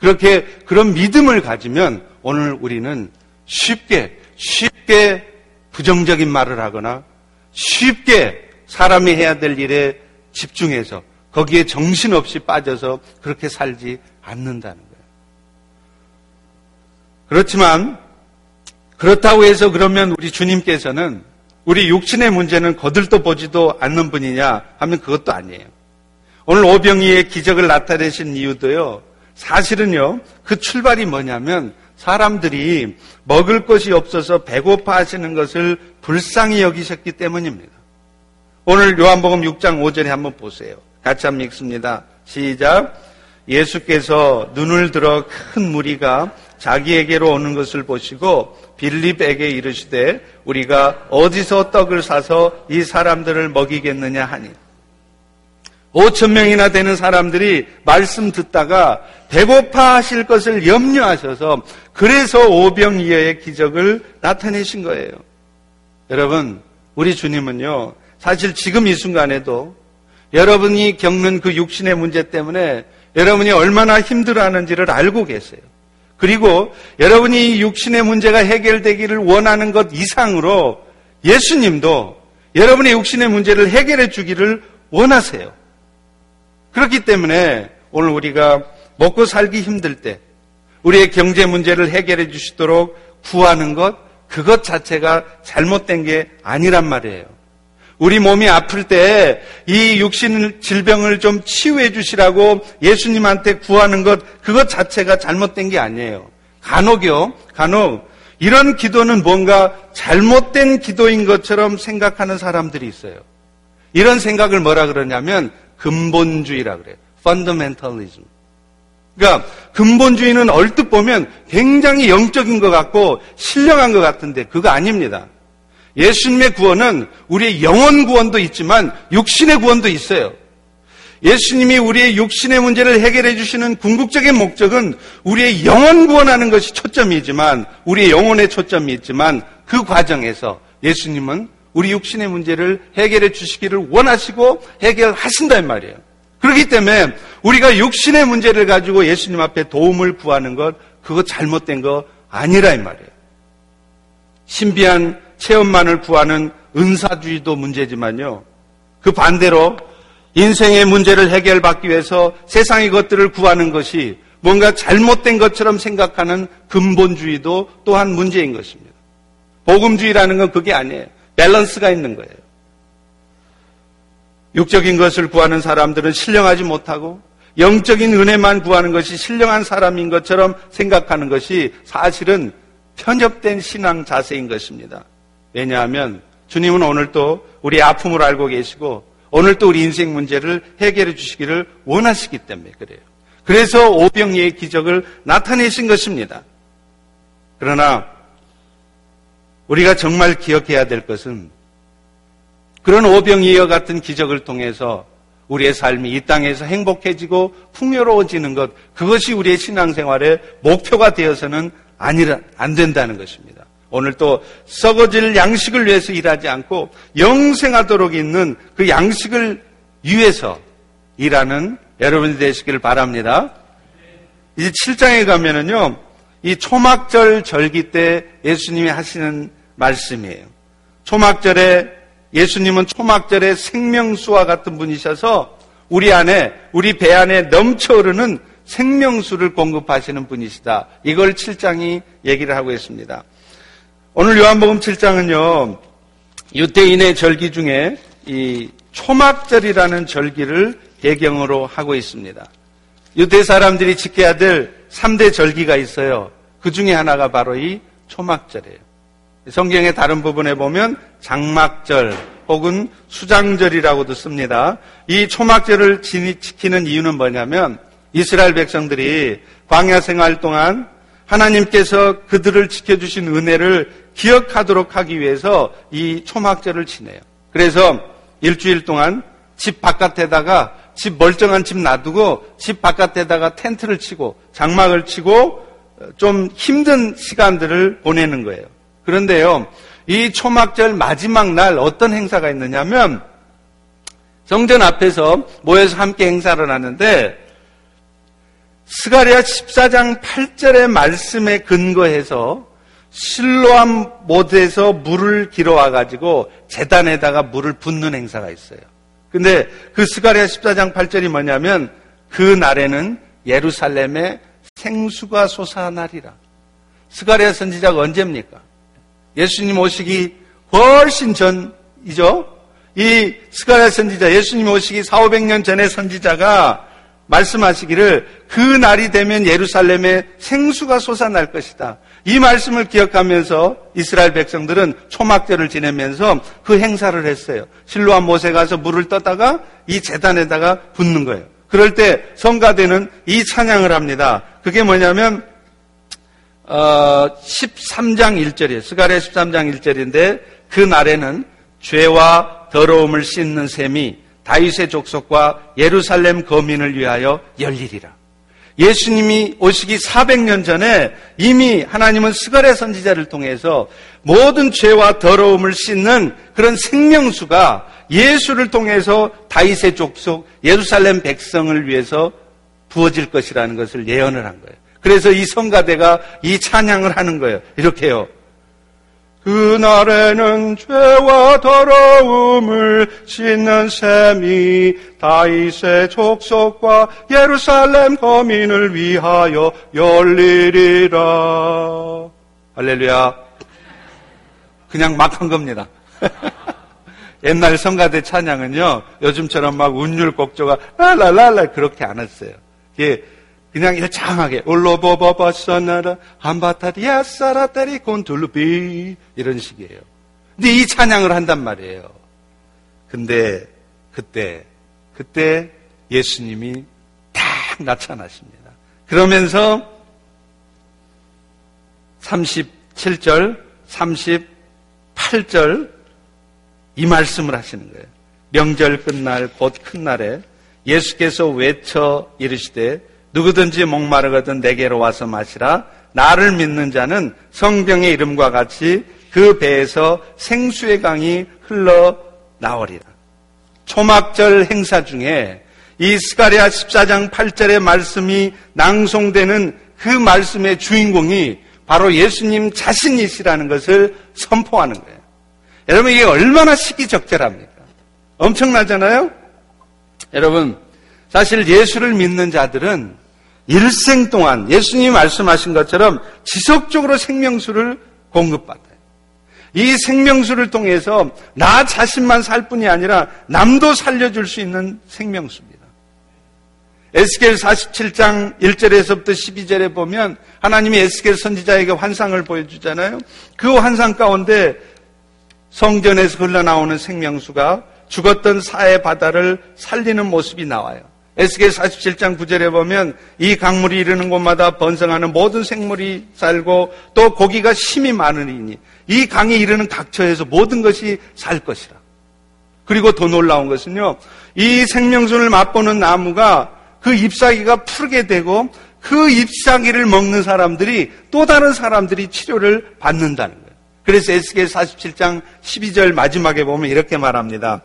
그렇게 그런 믿음을 가지면 오늘 우리는 쉽게 쉽게 부정적인 말을 하거나 쉽게 사람이 해야 될 일에 집중해서 거기에 정신없이 빠져서 그렇게 살지 않는다는 거예요. 그렇지만 그렇다고 해서 그러면 우리 주님께서는 우리 육신의 문제는 거들떠 보지도 않는 분이냐 하면 그것도 아니에요. 오늘 오병이의 기적을 나타내신 이유도요. 사실은요. 그 출발이 뭐냐면 사람들이 먹을 것이 없어서 배고파 하시는 것을 불쌍히 여기셨기 때문입니다. 오늘 요한복음 6장 5절에 한번 보세요. 같이 한번 읽습니다. 시작. 예수께서 눈을 들어 큰 무리가 자기에게로 오는 것을 보시고 빌립에게 이르시되 우리가 어디서 떡을 사서 이 사람들을 먹이겠느냐 하니 5천 명이나 되는 사람들이 말씀 듣다가 배고파 하실 것을 염려하셔서 그래서 오병이어의 기적을 나타내신 거예요. 여러분, 우리 주님은요, 사실 지금 이 순간에도 여러분이 겪는 그 육신의 문제 때문에 여러분이 얼마나 힘들어하는지를 알고 계세요. 그리고 여러분이 육신의 문제가 해결되기를 원하는 것 이상으로 예수님도 여러분의 육신의 문제를 해결해 주기를 원하세요. 그렇기 때문에 오늘 우리가 먹고 살기 힘들 때 우리의 경제 문제를 해결해 주시도록 구하는 것, 그것 자체가 잘못된 게 아니란 말이에요. 우리 몸이 아플 때 이 육신 질병을 좀 치유해 주시라고 예수님한테 구하는 것, 그것 자체가 잘못된 게 아니에요. 간혹요, 간혹 이런 기도는 뭔가 잘못된 기도인 것처럼 생각하는 사람들이 있어요. 이런 생각을 뭐라 그러냐면 근본주의라 그래요. fundamentalism. 그러니까 근본주의는 얼뜻 보면 굉장히 영적인 것 같고 신령한 것 같은데 그거 아닙니다. 예수님의 구원은 우리의 영혼 구원도 있지만 육신의 구원도 있어요. 예수님이 우리의 육신의 문제를 해결해 주시는 궁극적인 목적은 우리의 영혼 구원하는 것이 초점이지만 우리의 영혼의 초점이 있지만 그 과정에서 예수님은 우리 육신의 문제를 해결해 주시기를 원하시고 해결하신다 는 말이에요. 그렇기 때문에 우리가 육신의 문제를 가지고 예수님 앞에 도움을 구하는 것, 그거 잘못된 거 아니라 이 말이에요. 신비한 체험만을 구하는 은사주의도 문제지만요. 그 반대로 인생의 문제를 해결받기 위해서 세상의 것들을 구하는 것이 뭔가 잘못된 것처럼 생각하는 근본주의도 또한 문제인 것입니다. 복음주의라는 건 그게 아니에요. 밸런스가 있는 거예요. 육적인 것을 구하는 사람들은 신령하지 못하고 영적인 은혜만 구하는 것이 신령한 사람인 것처럼 생각하는 것이 사실은 편협된 신앙 자세인 것입니다. 왜냐하면 주님은 오늘도 우리 아픔을 알고 계시고 오늘도 우리 인생 문제를 해결해 주시기를 원하시기 때문에 그래요. 그래서 오병이의 기적을 나타내신 것입니다. 그러나 우리가 정말 기억해야 될 것은 그런 오병이어 같은 기적을 통해서 우리의 삶이 이 땅에서 행복해지고 풍요로워지는 것, 그것이 우리의 신앙생활의 목표가 되어서는 아니라, 안 된다는 것입니다. 오늘 또 썩어질 양식을 위해서 일하지 않고 영생하도록 있는 그 양식을 위해서 일하는 여러분이 되시기를 바랍니다. 이제 7장에 가면은요, 이 초막절 절기 때 예수님이 하시는 말씀이에요. 초막절에 예수님은 초막절의 생명수와 같은 분이셔서 우리 안에, 우리 배 안에 넘쳐 흐르는 생명수를 공급하시는 분이시다. 이걸 7장이 얘기를 하고 있습니다. 오늘 요한복음 7장은요, 유대인의 절기 중에 이 초막절이라는 절기를 배경으로 하고 있습니다. 유대 사람들이 지켜야 될 3대 절기가 있어요. 그 중에 하나가 바로 이 초막절이에요. 성경의 다른 부분에 보면 장막절 혹은 수장절이라고도 씁니다. 이 초막절을 지키는 이유는 뭐냐면 이스라엘 백성들이 광야 생활 동안 하나님께서 그들을 지켜주신 은혜를 기억하도록 하기 위해서 이 초막절을 지내요. 그래서 일주일 동안 집 바깥에다가 집 멀쩡한 집 놔두고 집 바깥에다가 텐트를 치고 장막을 치고 좀 힘든 시간들을 보내는 거예요. 그런데요, 이 초막절 마지막 날 어떤 행사가 있느냐면 성전 앞에서 모여서 함께 행사를 하는데 스가랴 14장 8절의 말씀에 근거해서 실로암 못에서 물을 길어와 가지고 제단에다가 물을 붓는 행사가 있어요. 근데 그 스가랴 14장 8절이 뭐냐면 그 날에는 예루살렘에 생수가 솟아나리라. 스가리아 선지자가 언제입니까? 예수님 오시기 훨씬 전이죠. 이 스가랴 선지자, 예수님 오시기 4, 500년 전의 선지자가 말씀하시기를 그 날이 되면 예루살렘에 생수가 솟아날 것이다. 이 말씀을 기억하면서 이스라엘 백성들은 초막절을 지내면서 그 행사를 했어요. 실로암 못에 가서 물을 떠다가 이 재단에다가 붓는 거예요. 그럴 때 성가대는 이 찬양을 합니다. 그게 뭐냐면 어, 13장 1절이에요. 스가랴 13장 1절인데 그 날에는 죄와 더러움을 씻는 셈이 다윗의 족속과 예루살렘 거민을 위하여 열리리라. 예수님이 오시기 400년 전에 이미 하나님은 스가랴 선지자를 통해서 모든 죄와 더러움을 씻는 그런 생명수가 예수를 통해서 다윗의 족속 예루살렘 백성을 위해서 부어질 것이라는 것을 예언을 한 거예요. 그래서 이 성가대가 이 찬양을 하는 거예요. 이렇게요. 그날에는 죄와 더러움을 씻는 셈이 다윗의 족속과 예루살렘 거민을 위하여 열리리라. 할렐루야. 그냥 막 한 겁니다. (laughs) 옛날 성가대 찬양은요, 요즘처럼 막 운율 곡조가 랄랄랄라 그렇게 안 했어요. 이게 그냥 일창하게 올로보버버서나라 한바타리아 사라테리 곤툴루비 이런 식이에요. 근데 이 찬양을 한단 말이에요. 근데 그때 그때 예수님이 딱 나타나십니다. 그러면서 37절, 38절 이 말씀을 하시는 거예요. 명절 끝날 곧 큰 날에 예수께서 외쳐 이르시되 누구든지 목마르거든 내게로 와서 마시라. 나를 믿는 자는 성경의 이름과 같이 그 배에서 생수의 강이 흘러 나오리라. 초막절 행사 중에 이 스가리아 14장 8절의 말씀이 낭송되는 그 말씀의 주인공이 바로 예수님 자신이시라는 것을 선포하는 거예요. 여러분 이게 얼마나 시기적절합니까? 엄청나잖아요? 여러분 사실 예수를 믿는 자들은 일생 동안 예수님이 말씀하신 것처럼 지속적으로 생명수를 공급받아요. 이 생명수를 통해서 나 자신만 살 뿐이 아니라 남도 살려줄 수 있는 생명수입니다. 에스겔 47장 1절에서부터 12절에 보면 하나님이 에스겔 선지자에게 환상을 보여주잖아요. 그 환상 가운데 성전에서 흘러나오는 생명수가 죽었던 사해 바다를 살리는 모습이 나와요. 에스겔 47장 9절에 보면 이 강물이 이르는 곳마다 번성하는 모든 생물이 살고 또 고기가 심이 많으니 이 강이 이르는 각처에서 모든 것이 살 것이라. 그리고 더 놀라운 것은요. 이 생명순을 맛보는 나무가 그 잎사귀가 푸르게 되고 그 잎사귀를 먹는 사람들이 또 다른 사람들이 치료를 받는다는 거예요. 그래서 에스겔 47장 12절 마지막에 보면 이렇게 말합니다.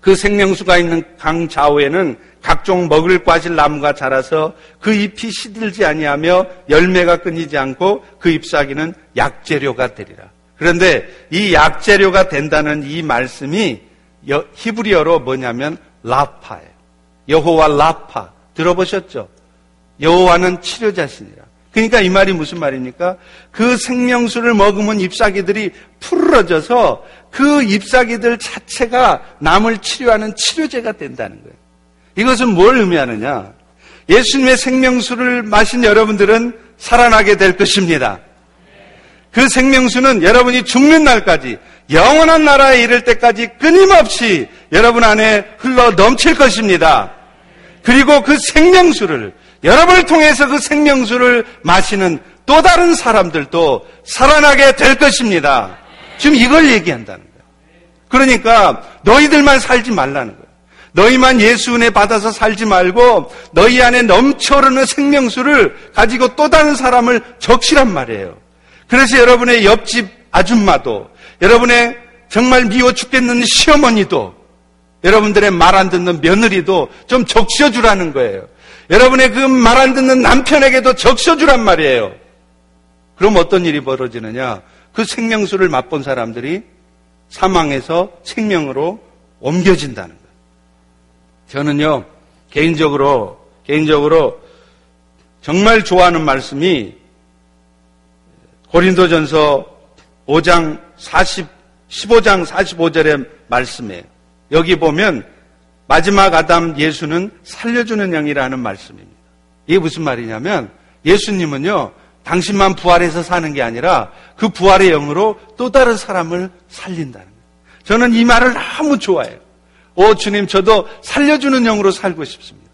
그 생명수가 있는 강 좌우에는 각종 먹을 과실 나무가 자라서 그 잎이 시들지 아니하며 열매가 끊이지 않고 그 잎사귀는 약재료가 되리라. 그런데 이 약재료가 된다는 이 말씀이 히브리어로 뭐냐면 라파예요. 여호와 라파 들어보셨죠? 여호와는 치료자시니라. 그러니까 이 말이 무슨 말입니까? 그 생명수를 먹으면 잎사귀들이 풀어져서 그 잎사귀들 자체가 남을 치료하는 치료제가 된다는 거예요. 이것은 뭘 의미하느냐? 예수님의 생명수를 마신 여러분들은 살아나게 될 것입니다. 그 생명수는 여러분이 죽는 날까지 영원한 나라에 이를 때까지 끊임없이 여러분 안에 흘러 넘칠 것입니다. 그리고 그 생명수를 여러분을 통해서 그 생명수를 마시는 또 다른 사람들도 살아나게 될 것입니다. 지금 이걸 얘기한다는 거예요. 그러니까 너희들만 살지 말라는 거예요. 너희만 예수 은혜 받아서 살지 말고 너희 안에 넘쳐흐르는 생명수를 가지고 또 다른 사람을 적시란 말이에요. 그래서 여러분의 옆집 아줌마도 여러분의 정말 미워 죽겠는 시어머니도 여러분들의 말 안 듣는 며느리도 좀 적셔주라는 거예요. 여러분의 그 말 안 듣는 남편에게도 적셔주란 말이에요. 그럼 어떤 일이 벌어지느냐? 그 생명수를 맛본 사람들이 사망에서 생명으로 옮겨진다는 거예요. 저는요, 개인적으로, 개인적으로 정말 좋아하는 말씀이 고린도전서 5장 40, 15장 45절의 말씀이에요. 여기 보면 마지막 아담 예수는 살려주는 영이라는 말씀입니다. 이게 무슨 말이냐면 예수님은요, 당신만 부활해서 사는 게 아니라 그 부활의 영으로 또 다른 사람을 살린다는 거예요. 저는 이 말을 너무 좋아해요. 오, 주님, 저도 살려주는 영으로 살고 싶습니다.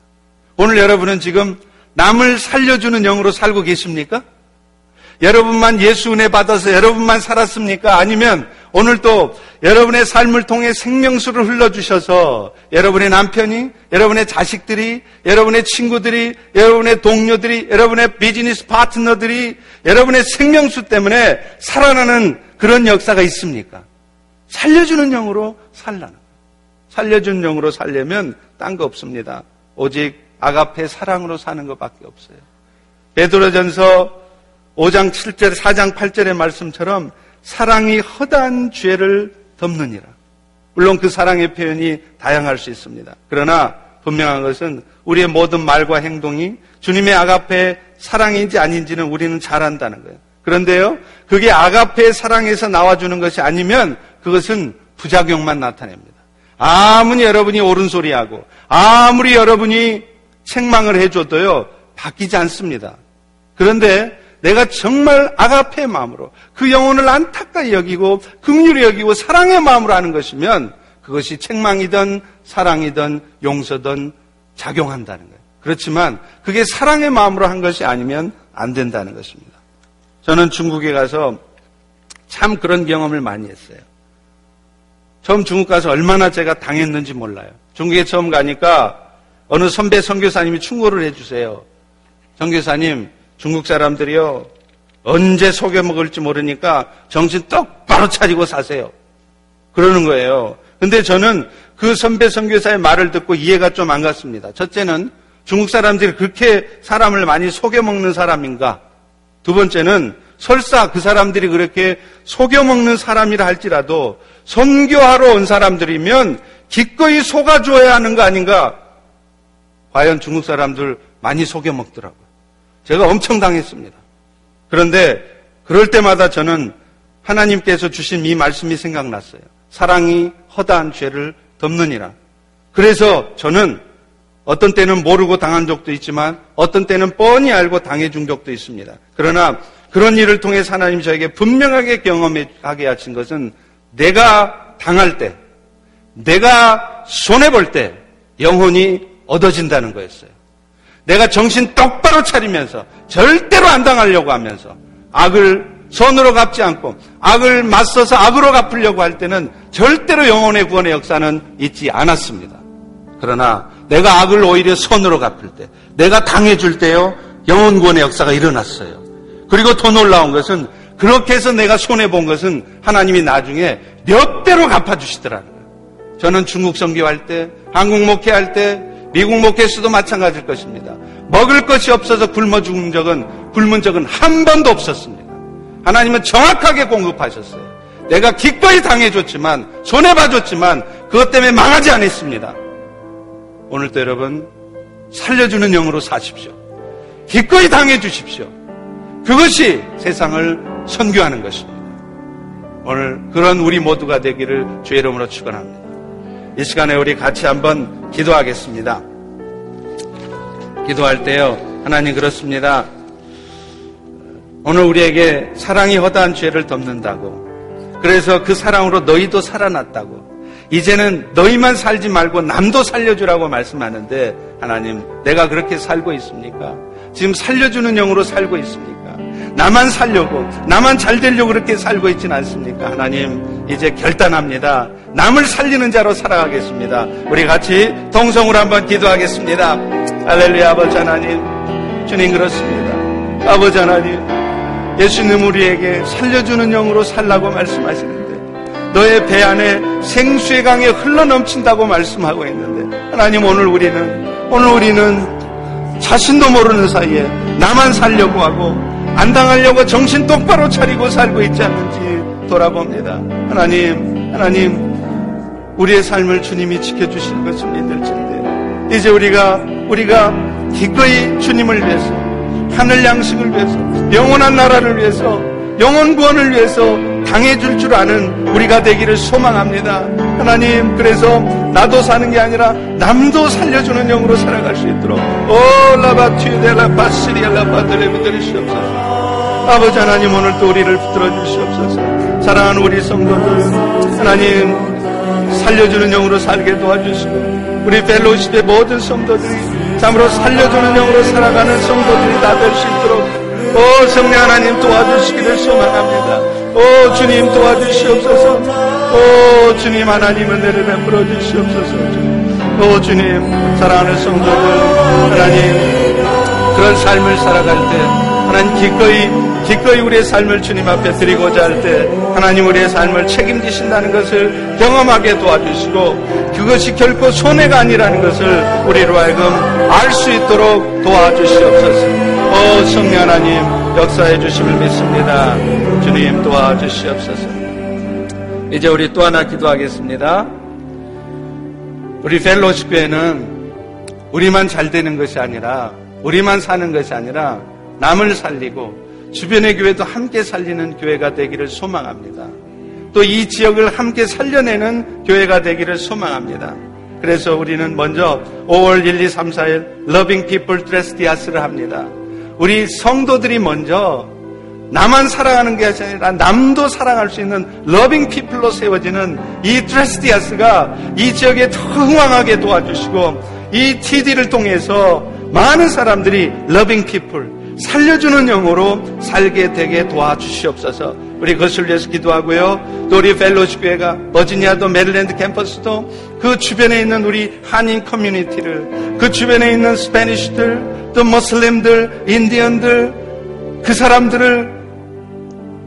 오늘 여러분은 지금 남을 살려주는 영으로 살고 계십니까? 여러분만 예수 은혜 받아서 여러분만 살았습니까? 아니면 오늘 또 여러분의 삶을 통해 생명수를 흘러주셔서 여러분의 남편이, 여러분의 자식들이, 여러분의 친구들이, 여러분의 동료들이, 여러분의 비즈니스 파트너들이 여러분의 생명수 때문에 살아나는 그런 역사가 있습니까? 살려주는 영으로 살라는 살려주는 영으로 살려면 딴 거 없습니다. 오직 아가페 사랑으로 사는 것밖에 없어요. 베드로전서 5장 7절, 4장 8절의 말씀처럼 사랑이 허다한 죄를 덮느니라. 물론 그 사랑의 표현이 다양할 수 있습니다. 그러나 분명한 것은 우리의 모든 말과 행동이 주님의 아가페 사랑인지 아닌지는 우리는 잘 안다는 거예요. 그런데요, 그게 아가페 사랑에서 나와주는 것이 아니면 그것은 부작용만 나타냅니다. 아무리 여러분이 옳은 소리하고 아무리 여러분이 책망을 해줘도요, 바뀌지 않습니다. 그런데 내가 정말 아가페의 마음으로 그 영혼을 안타까이 여기고 긍휼히 여기고 사랑의 마음으로 하는 것이면 그것이 책망이든 사랑이든 용서든 작용한다는 거예요. 그렇지만 그게 사랑의 마음으로 한 것이 아니면 안 된다는 것입니다. 저는 중국에 가서 참 그런 경험을 많이 했어요. 처음 중국 가서 얼마나 제가 당했는지 몰라요. 중국에 처음 가니까 어느 선배 선교사님이 충고를 해주세요. 선교사님, 중국 사람들이요. 언제 속여 먹을지 모르니까 정신 똑바로 차리고 사세요. 그러는 거예요. 근데 저는 그 선배 선교사의 말을 듣고 이해가 좀 안 갔습니다. 첫째는 중국 사람들이 그렇게 사람을 많이 속여 먹는 사람인가? 두 번째는 설사 그 사람들이 그렇게 속여 먹는 사람이라 할지라도 선교하러 온 사람들이면 기꺼이 속아줘야 하는 거 아닌가? 과연 중국 사람들 많이 속여 먹더라고요. 제가 엄청 당했습니다. 그런데 그럴 때마다 저는 하나님께서 주신 이 말씀이 생각났어요. 사랑이 허다한 죄를 덮느니라. 그래서 저는 어떤 때는 모르고 당한 적도 있지만 어떤 때는 뻔히 알고 당해준 적도 있습니다. 그러나 그런 일을 통해 하나님 저에게 분명하게 경험하게 하신 것은 내가 당할 때, 내가 손해볼 때 영혼이 얻어진다는 거였어요. 내가 정신 똑바로 차리면서 절대로 안 당하려고 하면서 악을 손으로 갚지 않고 악을 맞서서 악으로 갚으려고 할 때는 절대로 영혼의 구원의 역사는 있지 않았습니다. 그러나 내가 악을 오히려 손으로 갚을 때, 내가 당해줄 때요, 영혼 구원의 역사가 일어났어요. 그리고 더 놀라운 것은 그렇게 해서 내가 손해 본 것은 하나님이 나중에 몇 배로 갚아주시더라는 거예요. 저는 중국 선교할 때, 한국 목회할 때, 미국 목회에서도 마찬가지일 것입니다. 먹을 것이 없어서 굶어 죽은 적은, 굶은 적은 한 번도 없었습니다. 하나님은 정확하게 공급하셨어요. 내가 기꺼이 당해줬지만, 손해봐줬지만, 그것 때문에 망하지 않았습니다. 오늘도 여러분, 살려주는 영으로 사십시오. 기꺼이 당해주십시오. 그것이 세상을 선교하는 것입니다. 오늘 그런 우리 모두가 되기를 주의 이름으로 축원합니다. 이 시간에 우리 같이 한번 기도하겠습니다. 기도할 때요. 하나님 그렇습니다. 오늘 우리에게 사랑이 허다한 죄를 덮는다고. 그래서 그 사랑으로 너희도 살아났다고. 이제는 너희만 살지 말고 남도 살려주라고 말씀하는데 하나님 내가 그렇게 살고 있습니까? 지금 살려주는 영으로 살고 있습니까? 나만 살려고 나만 잘 되려고 그렇게 살고 있지는 않습니까? 하나님 이제 결단합니다. 남을 살리는 자로 살아가겠습니다. 우리 같이 동성으로 한번 기도하겠습니다. 할렐루야 아버지 하나님 주님 그렇습니다. 아버지 하나님 예수님 우리에게 살려주는 영으로 살라고 말씀하시는데 너의 배 안에 생수의 강에 흘러넘친다고 말씀하고 있는데 하나님 오늘 우리는 오늘 우리는 자신도 모르는 사이에 나만 살려고 하고 안 당하려고 정신 똑바로 차리고 살고 있지 않는지 돌아봅니다. 하나님, 하나님, 우리의 삶을 주님이 지켜주실 것을 믿을진데 이제 우리가 우리가 기꺼이 주님을 위해서 하늘 양식을 위해서 영원한 나라를 위해서 영원 구원을 위해서 당해줄 줄 아는 우리가 되기를 소망합니다. 하나님, 그래서 나도 사는 게 아니라 남도 살려주는 영으로 살아갈 수 있도록 오 라바튜데라 바시리엘라 바드레비드리 시옵소서. 아버지 하나님 오늘 또 우리를 붙들어 주시옵소서. 사랑하는 우리 성도들 하나님 살려주는 영으로 살게 도와주시고 우리 펠로시의 모든 성도들이 참으로 살려주는 영으로 살아가는 성도들이 다 될 수 있도록 오 성령 하나님 도와주시기를 소망합니다. 오 주님 도와주시옵소서. 오 주님 하나님 은혜를 베풀어 주시옵소서. 오 주님 사랑하는 성도들 하나님 그런 삶을 살아갈 때 하나님 기꺼이 기꺼이 우리의 삶을 주님 앞에 드리고자 할 때 하나님 우리의 삶을 책임지신다는 것을 경험하게 도와주시고 그것이 결코 손해가 아니라는 것을 우리로 하여금 알 수 있도록 도와주시옵소서. 오 성령 하나님 역사해 주심을 믿습니다. 주님 도와주시옵소서. 이제 우리 또 하나 기도하겠습니다. 우리 Fellowship 교회는 우리만 잘 되는 것이 아니라 우리만 사는 것이 아니라 남을 살리고 주변의 교회도 함께 살리는 교회가 되기를 소망합니다. 또 이 지역을 함께 살려내는 교회가 되기를 소망합니다. 그래서 우리는 먼저 5월 1, 2, 3, 4일 Loving People Tres Dias를 합니다. 우리 성도들이 먼저 나만 사랑하는 게 아니라 남도 사랑할 수 있는 Loving People로 세워지는 이 Tres Dias가 이 지역에 더 흥왕하게 도와주시고 이 TD를 통해서 많은 사람들이 Loving People 살려주는 영으로 살게 되게 도와주시옵소서. 우리 그것을 위해서 기도하고요. 또 우리 Fellowship 교회가 버지니아도 메릴랜드 캠퍼스도 그 주변에 있는 우리 한인 커뮤니티를 그 주변에 있는 Spanish들 또 모슬림들 인디언들 그 사람들을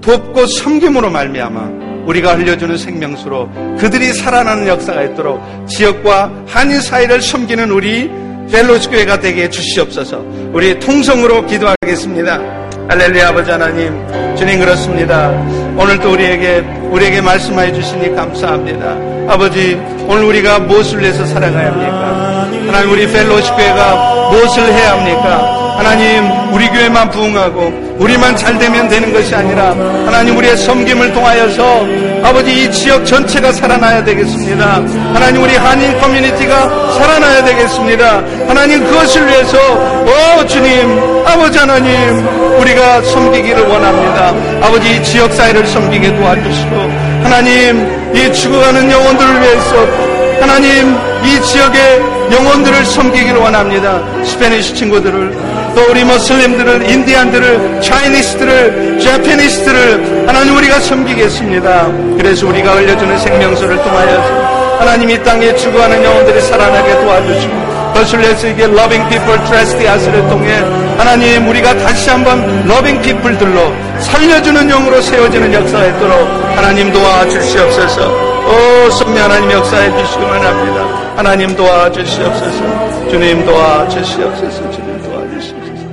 돕고 섬김으로 말미암아 우리가 흘려주는 생명수로 그들이 살아나는 역사가 있도록 지역과 한인 사회를 섬기는 우리 펠로스 교회가 되게 해주시옵소서. 우리 통성으로 기도하겠습니다. 할렐루야 아버지 하나님 주님 그렇습니다. 오늘도 우리에게 우리에게 말씀하여 주시니 감사합니다. 아버지 오늘 우리가 무엇을 위해서 살아가야 합니까? 하나님 우리 펠로시 교회가 무엇을 해야 합니까? 하나님, 우리 교회만 부흥하고 우리만 잘 되면 되는 것이 아니라 하나님 우리의 섬김을 통하여서 아버지 이 지역 전체가 살아나야 되겠습니다. 하나님 우리 한인 커뮤니티가 살아나야 되겠습니다. 하나님 그것을 위해서 오 주님, 아버지 하나님 우리가 섬기기를 원합니다. 아버지 이 지역 사회를 섬기게 도와주시고 하나님 이 죽어가는 영혼들을 위해서 하나님 이 지역의 영혼들을 섬기기를 원합니다. Spanish 친구들을 또 우리 모슬림들을 인디안들을 Chinese들을 Japanese들을 하나님 우리가 섬기겠습니다. 그래서 우리가 흘려주는 생명수를 통하여서 하나님 이 땅에 죽어가는 영혼들이 살아나게 도와주시고 거슬려서 이게 Loving People Tres Dias를 통해 하나님 우리가 다시 한번 Loving People들로 살려주는 영으로 세워지는 역사가 있도록 하나님 도와 주시옵소서 오 성령 하나님 역사해 주시기 원합니다. 하나님 도와주시옵소서. 주님 도와주시옵소서. 주님 도와주시옵소서.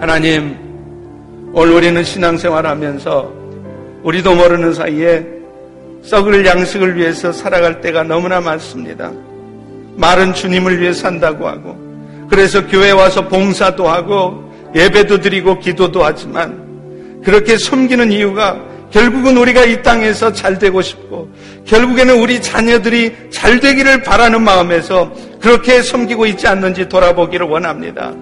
하나님 오늘 우리는 신앙생활 하면서 우리도 모르는 사이에 썩을 양식을 위해서 살아갈 때가 너무나 많습니다. 말은 주님을 위해 산다고 하고 그래서 교회 와서 봉사도 하고 예배도 드리고 기도도 하지만 그렇게 섬기는 이유가 결국은 우리가 이 땅에서 잘 되고 싶고 결국에는 우리 자녀들이 잘 되기를 바라는 마음에서 그렇게 섬기고 있지 않는지 돌아보기를 원합니다.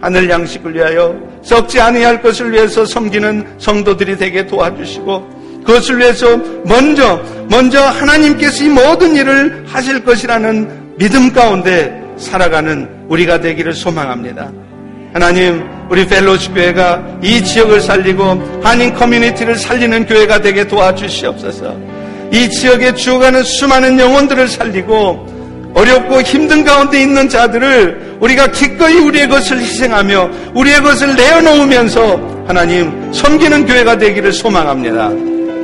하늘 양식을 위하여 썩지 아니할 것을 위해서 섬기는 성도들이 되게 도와주시고 그것을 위해서 먼저 먼저 하나님께서 이 모든 일을 하실 것이라는 믿음 가운데 살아가는 우리가 되기를 소망합니다. 하나님, 우리 펠로시 교회가 이 지역을 살리고 한인 커뮤니티를 살리는 교회가 되게 도와주시옵소서. 이 지역에 죽어가는 수많은 영혼들을 살리고 어렵고 힘든 가운데 있는 자들을 우리가 기꺼이 우리의 것을 희생하며 우리의 것을 내어놓으면서 하나님 섬기는 교회가 되기를 소망합니다.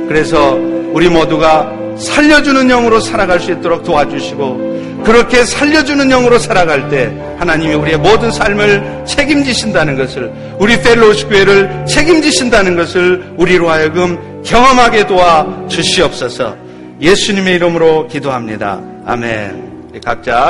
그래서 우리 모두가 살려주는 영으로 살아갈 수 있도록 도와주시고 그렇게 살려주는 영으로 살아갈 때 하나님이 우리의 모든 삶을 책임지신다는 것을 우리 펠로우스 교회를 책임지신다는 것을 우리로 하여금 경험하게 도와 주시옵소서 예수님의 이름으로 기도합니다. 아멘. 각자